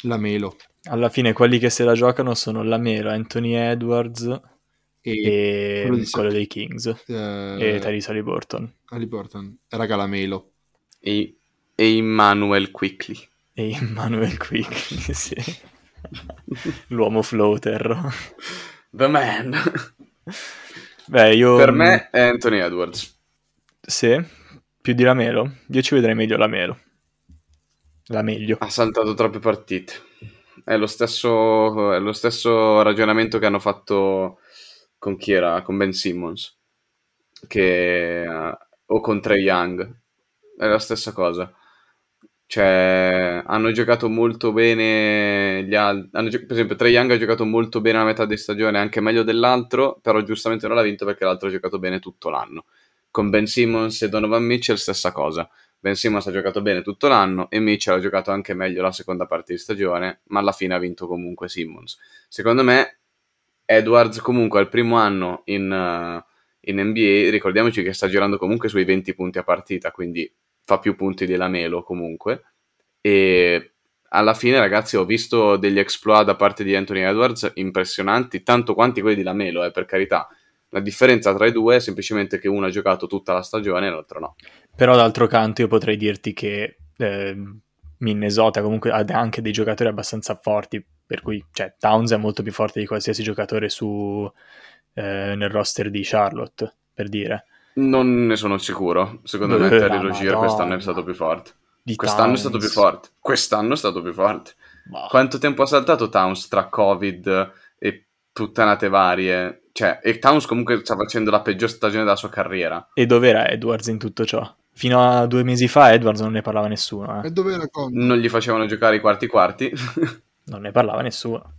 La Melo. Alla fine quelli che se la giocano sono Lamelo, Anthony Edwards E, e quello di quello dei Kings eh, e Tyrese Haliburton Halliburton. Eh, Raga, la Melo. E, e Emmanuel Quickly. e Emmanuel Quickly, sì. L'uomo floater. The man. Beh, io... per me è Anthony Edwards. Sì, più di Lamelo. Io ci vedrei meglio Lamelo. La meglio. Ha saltato troppe partite. È lo stesso, è lo stesso ragionamento che hanno fatto con chi era? Con Ben Simmons. Che, o con Trey Young. È la stessa cosa. Cioè, hanno giocato molto bene gli al- hanno gio- per esempio, Trey Young ha giocato molto bene a metà di stagione, anche meglio dell'altro, però giustamente non l'ha vinto perché l'altro ha giocato bene tutto l'anno. Con Ben Simmons e Donovan Mitchell stessa cosa. Ben Simmons ha giocato bene tutto l'anno e Mitchell ha giocato anche meglio la seconda parte di stagione, ma alla fine ha vinto comunque Simmons. Secondo me Edwards comunque al primo anno in, eh, in NBA, ricordiamoci che sta girando comunque sui 20 punti a partita, quindi fa più punti di Lamelo comunque. E alla fine, ragazzi, ho visto degli exploit da parte di Anthony Edwards impressionanti, tanto quanti quelli di Lamelo, eh, per carità. La differenza tra i due è semplicemente che uno ha giocato tutta la stagione e l'altro no. Però d'altro canto io potrei dirti che eh, Minnesota comunque ha anche dei giocatori abbastanza forti, per cui cioè, Towns è molto più forte di qualsiasi giocatore su, eh, nel roster di Charlotte, per dire. Non ne sono sicuro. Secondo me Eh, Terry Madonna. quest'anno è stato più forte. Quest'anno è Towns. stato più forte. Quest'anno è stato più forte. Bah. Quanto tempo ha saltato Towns tra Covid e puttanate varie? Cioè, e Towns comunque sta facendo la peggior stagione della sua carriera. E dov'era Edwards in tutto ciò? Fino a due mesi fa Edwards non ne parlava nessuno, E eh. dove era con? Non gli facevano giocare i quarti quarti. non ne parlava nessuno.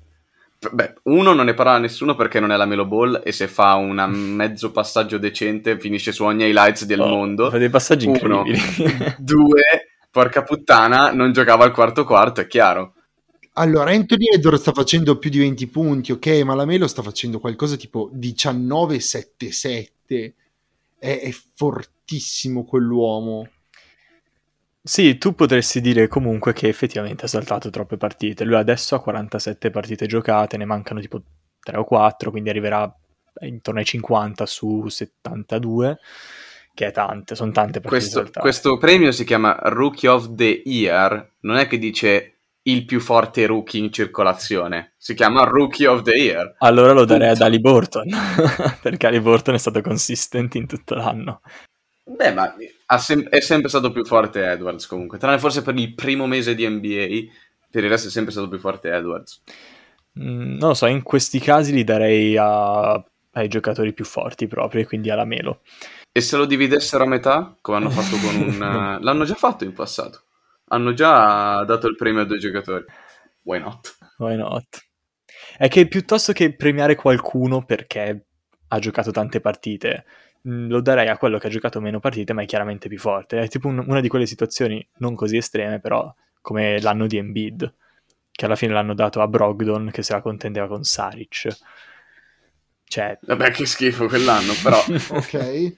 Beh, uno non ne parla nessuno perché non è la Melo Ball e se fa un mezzo passaggio decente finisce su ogni highlights del Oh, mondo. Fa dei passaggi Uno. incredibili. Due, porca puttana, non giocava al quarto quarto, è chiaro. Allora, Anthony Edwards sta facendo più di 20 punti, ok, ma la Melo sta facendo qualcosa tipo 19-7-7. È, è fortissimo quell'uomo. Sì, tu potresti dire comunque che effettivamente ha saltato troppe partite. Lui adesso ha 47 partite giocate, ne mancano tipo 3 o 4, quindi arriverà intorno ai 50 su 72, che è tante, sono tante partite Questo, saltate. questo premio si chiama Rookie of the Year, non è che dice il più forte rookie in circolazione, si chiama Rookie of the Year. Allora lo darei Punto. ad Ali Burton, perché Ali Burton è stato consistente in tutto l'anno. Beh, ma sem- è sempre stato più forte Edwards comunque, tranne forse per il primo mese di NBA, per il resto è sempre stato più forte Edwards. Mm, non lo so, in questi casi li darei a- ai giocatori più forti proprio, e quindi alla Melo. E se lo dividessero a metà, come hanno fatto con un... L'hanno già fatto in passato. Hanno già dato il premio a due giocatori. Why not? Why not? È che piuttosto che premiare qualcuno perché ha giocato tante partite, mh, lo darei a quello che ha giocato meno partite ma è chiaramente più forte. È tipo un- una di quelle situazioni non così estreme, però come l'anno di Embiid, che alla fine l'hanno dato a Brogdon che se la contendeva con Saric. Cioè, Vabbè, che schifo quell'anno, però Ok.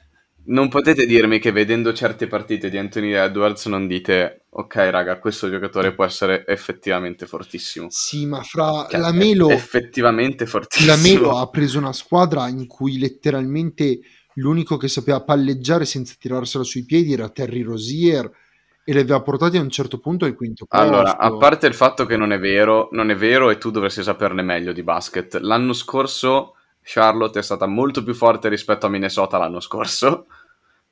Non potete dirmi che vedendo certe partite di Anthony Edwards non dite ok raga, questo giocatore può essere effettivamente fortissimo. Sì, ma fra Cioè, la Melo, effettivamente fortissimo. la Melo ha preso una squadra in cui letteralmente l'unico che sapeva palleggiare senza tirarsela sui piedi era Terry Rosier e li aveva portati a un certo punto al quinto posto. Allora, a parte il fatto che non è vero, non è vero e tu dovresti saperne meglio di basket. L'anno scorso Charlotte è stata molto più forte rispetto a Minnesota l'anno scorso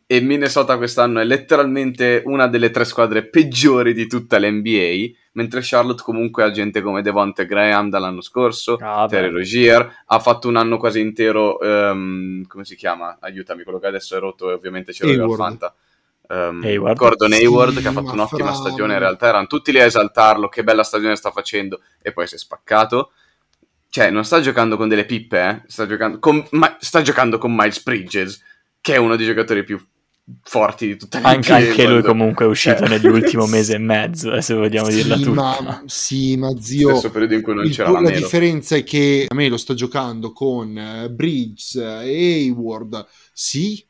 e Minnesota quest'anno è letteralmente una delle tre squadre peggiori di tutta l'NBA, mentre Charlotte comunque ha gente come Devonte Graham dall'anno scorso, Ah. Terry Rozier, ha fatto un anno quasi intero, ehm, come si chiama? Aiutami, quello che adesso è rotto e ovviamente ce l'aveva al. Fanta. Ehm, Hayward. Gordon Sì, Hayward che ha fatto un'ottima fra- stagione in realtà erano tutti lì a esaltarlo che bella stagione sta facendo e poi si è spaccato cioè non sta giocando con delle pippe eh? sta, giocando con, ma, sta giocando con Miles Bridges che è uno dei giocatori più forti di tutta anche, l'NBA, anche lui comunque è uscito Eh. nell'ultimo mese e mezzo, eh, se vogliamo dirla sì, tutta. ma, sì, ma zio, stesso periodo in cui non il- c'era la la differenza è che a me lo sta giocando con eh, Bridges, eh, Hayward, sì,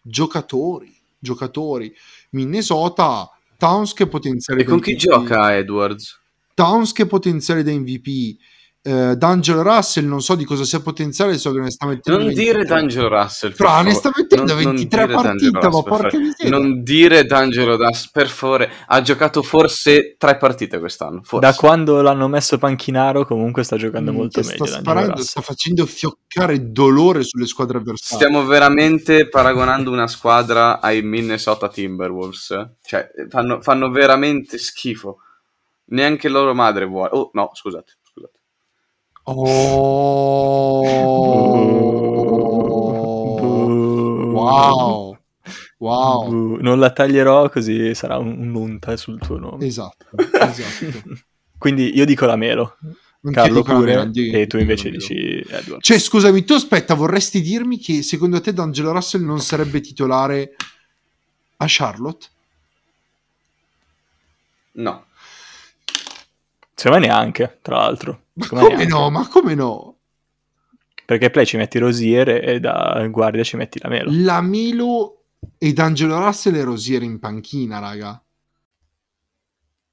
giocatori, giocatori. Minnesota, Towns che potenziale e con chi MVP. gioca Edwards? Towns che potenziale da MVP. Eh, D'Angelo Russell non so di cosa sia potenziale, so che ne sta mettendo non dire 23. D'Angelo Russell per Fra, ne sta mettendo Non- non 23 dire D'Angelo partite, ma Russell, per porca favore. miseria. non dire D'Angelo Russell per favore ha giocato forse tre partite quest'anno forse. Da quando l'hanno messo panchinaro comunque sta giocando Mm, molto meglio. sta sparando, Russell. sta facendo fioccare dolore sulle squadre avversarie. Stiamo veramente paragonando una squadra ai Minnesota Timberwolves. Cioè, fanno, fanno veramente schifo. Neanche loro madre vuole. Oh, no, scusate. Oh, wow, wow. Non la taglierò così sarà un- un'unta sul tuo nome. esatto, esatto. Quindi io dico la Melo, Non Carlo pure, mela, di- e tu invece di- dici Edward. Cioè, scusami, tu aspetta, vorresti dirmi che secondo te D'Angelo Russell non sarebbe titolare a Charlotte? No. Secondo me neanche, tra l'altro. Ma come neanche. no? Ma come no? Perché play ci metti Rosier e da guardia ci metti la Melo. La Melo e D'Angelo Russell e Rosier in panchina, raga.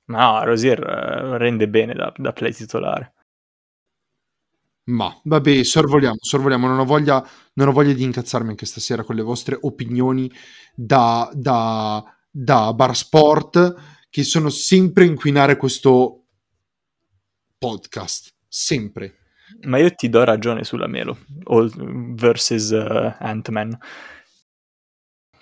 No, Rosier eh, rende bene da, da play titolare. Ma vabbè, sorvoliamo, sorvoliamo. Non ho voglia, non ho voglia di incazzarmi anche stasera con le vostre opinioni da, da, da bar sport che sono sempre a inquinare questo podcast. Sempre. Ma io ti do ragione sulla Melo versus eh, Ant-Man.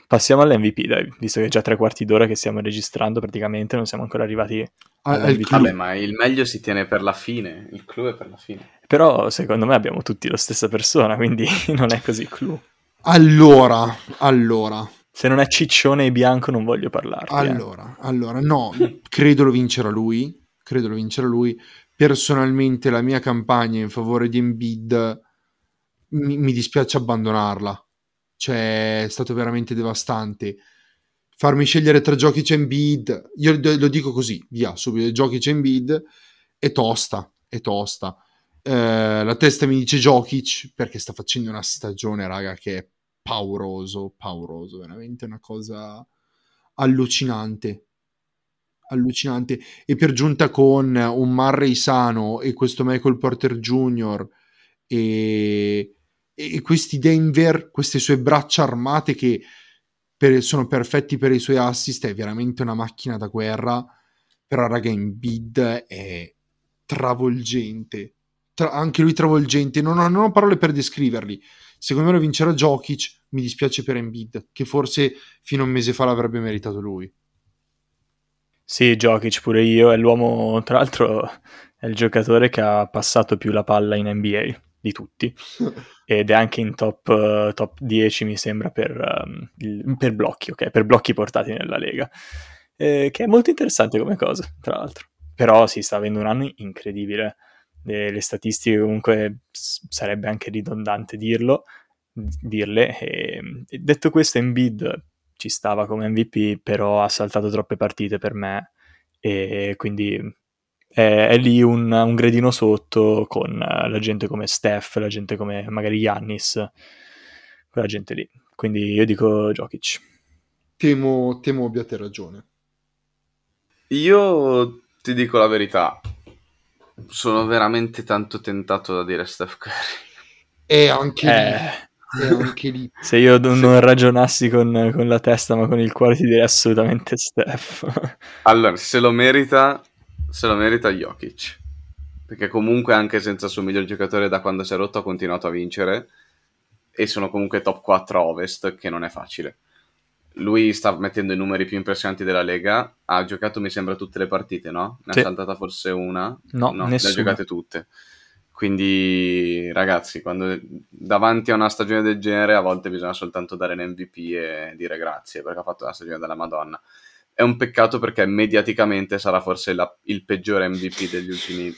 Passiamo all'MVP, dai, visto che è già tre quarti d'ora che stiamo registrando praticamente, non siamo ancora arrivati. Al-. Vabbè, ma il meglio si tiene per la fine. Il clou è per la fine. Però secondo me abbiamo tutti la stessa persona, quindi non è così clou. Allora, allora, Se non è ciccione e bianco non voglio parlarti. eh. allora, allora, no, credo lo vincerà lui. Credo lo vincerà lui. Personalmente, la mia campagna in favore di Embiid mi, mi dispiace abbandonarla. Cioè, è stato veramente devastante. Farmi scegliere tra Jokic e Embiid, io lo dico così, via, subito, Jokic e Embiid, è tosta, è tosta. Eh, la testa mi dice Jokic perché sta facendo una stagione, raga, che è pauroso, pauroso, veramente una cosa allucinante. Allucinante. E per giunta con un Murray sano e questo Michael Porter Jr. e, e questi Denver, queste sue braccia armate che per- sono perfetti per i suoi assist, è veramente una macchina da guerra. Però, raga, Embiid è travolgente. Tra- anche lui travolgente. Non ho, non ho parole per descriverli. Secondo me lo vincerà Jokic. Mi dispiace per Embiid, che forse fino a un mese fa l'avrebbe meritato lui. Sì, Jokic pure io, è l'uomo, tra l'altro è il giocatore che ha passato più la palla in NBA di tutti ed è anche in top, uh, top 10 mi sembra per, um, il, per blocchi, ok? Per blocchi portati nella Lega, eh, che è molto interessante come cosa, tra l'altro. Però si sta avendo un anno incredibile. Le, le statistiche comunque s- sarebbe anche ridondante dirlo, dirle. E, e detto questo, Embiid ci stava come MVP, però ha saltato troppe partite per me e quindi è, è lì un, un, gradino sotto con la gente come Steph, la gente come magari Yannis, quella gente lì. Quindi io dico Jokic. Temo, temo abbiate ragione. Io ti dico la verità, sono veramente tanto tentato da dire Steph Curry. E anche eh. Lì. anche lì. Se io non, non ragionassi con, con, la testa ma con il cuore ti direi assolutamente Steph. allora, se lo merita, se lo merita Jokic. Perché comunque anche senza il suo miglior giocatore da quando si è rotto ha continuato a vincere. E sono comunque top 4 a Ovest, che non è facile lui sta mettendo i numeri più impressionanti della Lega. Ha giocato, mi sembra, tutte le partite, no? Ne sì. ha saltata forse una? No, no le ha giocate tutte. Quindi, ragazzi, quando davanti a una stagione del genere, a volte bisogna soltanto dare l'MVP e dire grazie perché ha fatto la stagione della Madonna. È un peccato perché mediaticamente sarà forse la, il peggiore MVP degli ultimi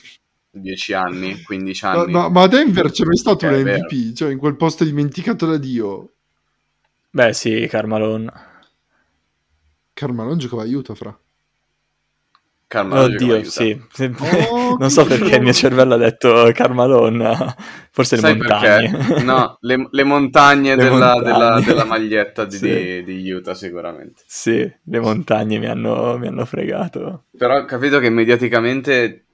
10 anni, 15 anni. Ma, ma a Denver c'è mai stato un MVP, cioè in quel posto dimenticato da Dio. Beh, sì, Carmalone. Carmalone giocava aiuto, fra. Carmalone Oddio, sì. Oh, non so perché il mio cervello ha detto Carmalone, forse Sai le montagne. Perché? No, le, le montagne, le della, montagne. Della, della, maglietta di, sì. di, di, Utah sicuramente. Sì, le montagne mi hanno, mi hanno fregato. Però ho capito che mediaticamente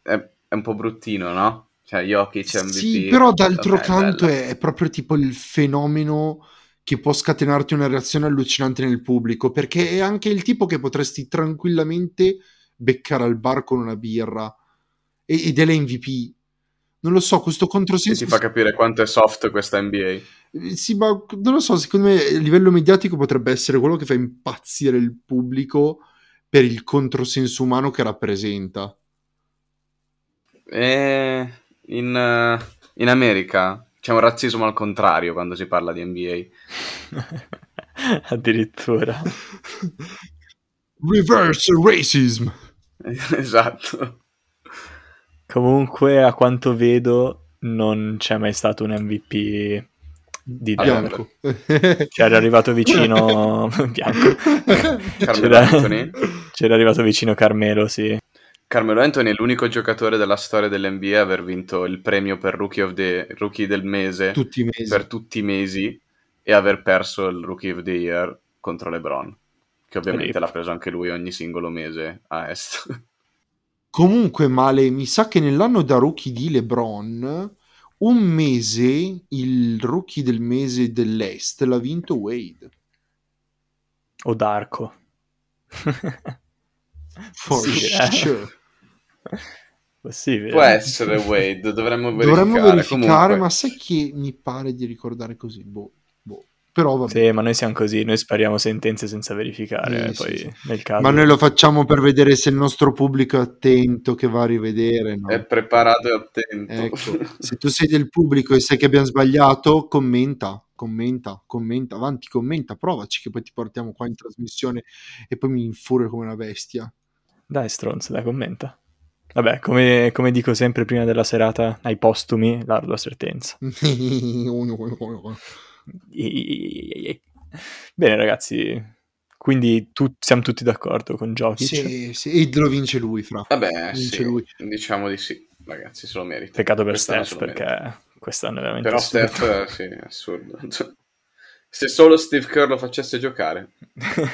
è, è un po' bruttino, no? Cioè, Jokic MVP. Sì, però d'altro okay, canto è, è proprio tipo il fenomeno che può scatenarti una reazione allucinante nel pubblico, perché è anche il tipo che potresti tranquillamente beccare al bar con una birra ed è l'MVP. Non lo so, questo controsenso... E ti fa capire quanto è soft questa NBA. Eh, sì, ma non lo so, secondo me a livello mediatico potrebbe essere quello che fa impazzire il pubblico per il controsenso umano che rappresenta. E eh, in, uh, in America c'è un razzismo al contrario quando si parla di NBA. Addirittura. Reverse racism. esatto. Comunque, a quanto vedo, non c'è mai stato un MVP di bianco. C'era arrivato vicino bianco. Carmelo C'era... C'era arrivato vicino Carmelo, sì. Carmelo Anthony è l'unico giocatore della storia dell'NBA a aver vinto il premio per rookie, the, rookie del mese tutti per tutti i mesi e aver perso il Rookie of the Year contro LeBron, che ovviamente Rip. l'ha preso anche lui ogni singolo mese a Est. Comunque, Male, mi sa che nell'anno da rookie di LeBron, un mese il rookie del mese dell'Est l'ha vinto Wade. O Darko. For sì, sure. Eh. Possibile. Può essere Wade, dovremmo verificare. Dovremmo verificare, ma sai che mi pare di ricordare così? Boh. Però vabbè. Sì, ma noi siamo così, noi spariamo sentenze senza verificare, sì, poi sì, sì. nel caso... Ma noi lo facciamo per vedere se il nostro pubblico è attento, che va a rivedere, no? È preparato e attento. Ecco, se tu sei del pubblico e sai che abbiamo sbagliato, commenta, commenta, commenta, avanti, commenta, provaci che poi ti portiamo qua in trasmissione e poi mi infurio come una bestia. Dai stronzo, dai, commenta. Vabbè, come, come, dico sempre prima della serata, ai postumi, l'ardua sentenza. Bene ragazzi, quindi tu, siamo tutti d'accordo con Jokic? Sì, sì, lo vince lui, fra. Vabbè, vince sì, lui. diciamo di sì, ragazzi, se lo merita. Peccato per quest'anno Steph, perché merita. quest'anno è veramente Però assurdo. Steph, sì, è assurdo. Se solo Steve Kerr lo facesse giocare,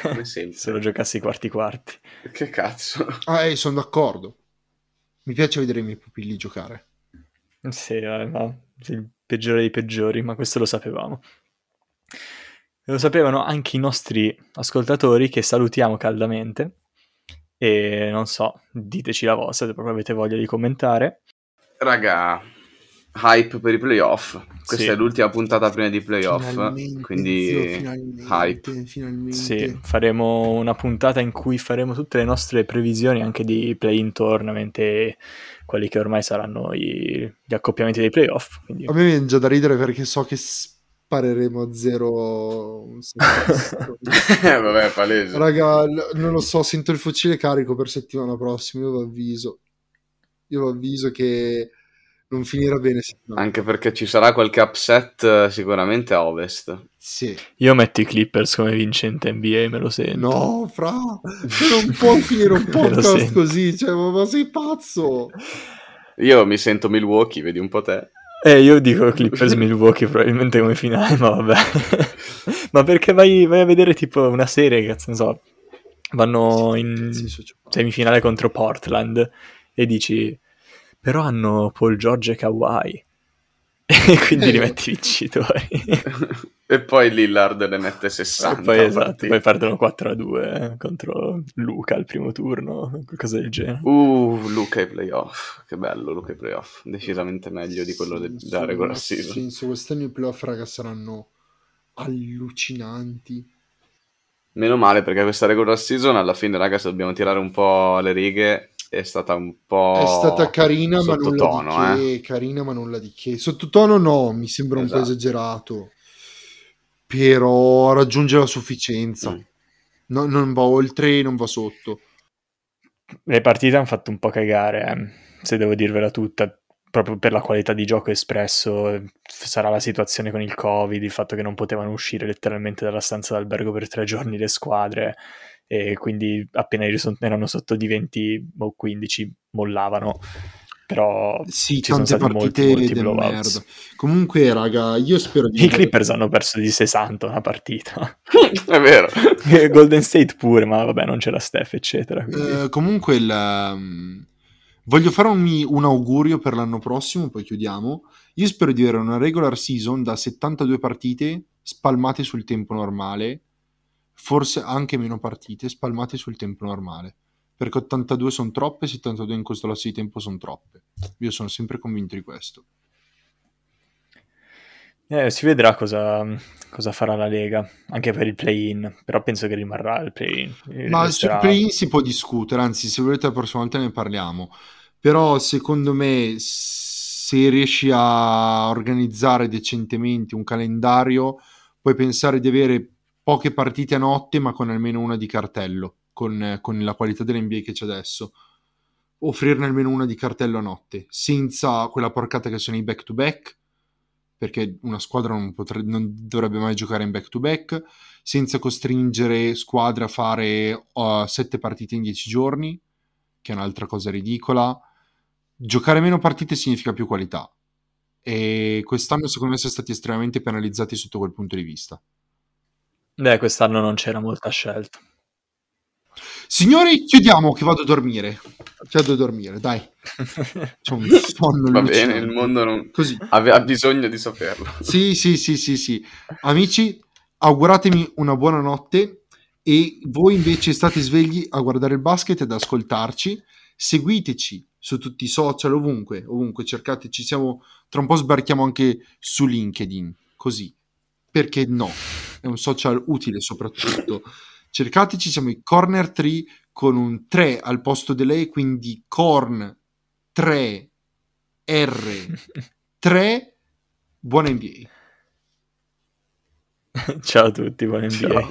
come sempre. Se lo giocassi quarti quarti. Che cazzo. Ah, eh, sono d'accordo. Mi piace vedere i miei pupilli giocare. Sì, eh, no, il peggiore dei peggiori, ma questo lo sapevamo. Lo sapevano anche i nostri ascoltatori che salutiamo caldamente. E non so, diteci la vostra se proprio avete voglia di commentare. Raga, hype per i playoff. Questa Sì. è l'ultima puntata prima di playoff, Finalmente, quindi zio, finalmente, hype. finalmente. Sì, faremo una puntata in cui faremo tutte le nostre previsioni anche di play-in tournament e quelli che ormai saranno i- gli accoppiamenti dei playoff. Quindi... A me viene già da ridere perché so che spareremo a zero. Eh, Vabbè, palese. Raga, non lo so, sento il fucile carico per settimana prossima, io vi avviso. Io vi avviso che non finirà bene settimana. Anche perché ci sarà qualche upset eh, sicuramente a ovest. Sì. Io metto i Clippers come vincente NBA, me lo sento. No, fra, non può finire un podcast così, cioè, ma sei pazzo? Io mi sento Milwaukee, vedi un po' te. Eh, io dico Clippers Milwaukee probabilmente come finale, ma vabbè. ma perché vai, vai a vedere tipo una serie, cazzo ne so, vanno in semifinale contro Portland e dici, però hanno Paul George e Kawhi. E quindi Eh. li metti vincitori. e poi Lillard ne mette E 60. poi, a esatto, poi perdono 4 a 2 contro Luca al primo turno, qualcosa del genere. Uh, Luca ai playoff. Che bello Luca ai playoff. Decisamente meglio di quello de- della regular season. senso, quest'anno i playoff, raga, saranno allucinanti. Meno male perché questa regular season alla fine, raga, se dobbiamo tirare un po' le righe, è stata un po' È stata carina, ma nulla di eh. che. Carina, ma nulla di che. Sottotono no, mi sembra un po' Esatto. esagerato. Però raggiunge la sufficienza. Mm. No- non va oltre, non va sotto. Le partite hanno fatto un po' cagare, eh, se devo dirvela tutta, proprio per la qualità di gioco espresso. eh, Sarà la situazione con il Covid, il fatto che non potevano uscire letteralmente dalla stanza d'albergo per tre giorni le squadre e quindi appena erano sotto di 20 o 15 mollavano. Però Sì, ci sono tante stati partite molti, molti del blowouts. merda. Comunque, raga, io spero di I Clippers hanno perso di 60 una partita. È vero. Golden State pure, ma vabbè, non c'è la Steph, eccetera. Eh, comunque, il, um, voglio fare un, un augurio per l'anno prossimo, poi chiudiamo. Io spero di avere una regular season da 72 partite spalmate sul tempo normale, forse anche meno partite spalmate sul tempo normale. Perché 82 sono troppe, 72 in questo lasso di tempo sono troppe. Io sono sempre convinto di questo. Eh, si vedrà cosa, cosa farà la Lega, anche per il play-in, però penso che rimarrà il play-in. Ma Resterà- sul play-in si può discutere, anzi, se volete la prossima volta ne parliamo. Però secondo me, se riesci a organizzare decentemente un calendario, puoi pensare di avere poche partite a notte, ma con almeno una di cartello, con, con la qualità dell'NBA che c'è adesso. Offrirne almeno una di cartello a notte, senza quella porcata che sono i back-to-back, perché una squadra non, potre- non dovrebbe mai giocare in back-to-back, senza costringere squadre a fare uh, sette partite in dieci giorni, che è un'altra cosa ridicola. Giocare meno partite significa più qualità. E quest'anno, secondo me, sono stati estremamente penalizzati sotto quel punto di vista. Beh, quest'anno non c'era molta scelta. Signori, chiudiamo che vado a dormire. Vado a dormire, dai. C'ho un sonno Va bene, il mondo non... Così. aveva bisogno di saperlo. Sì, sì, sì, sì, sì. Amici, auguratemi una buona notte e voi invece state svegli a guardare il basket ed ascoltarci. Seguiteci su tutti i social, ovunque, ovunque, cercateci. Siamo, tra un po' sbarchiamo anche su LinkedIn, così. Perché no? È un social utile soprattutto. Cercateci, siamo i Corner 3 con un 3 al posto di lei, quindi Corn 3 R 3 buona NBA. Ciao a tutti, buon NBA. Ciao.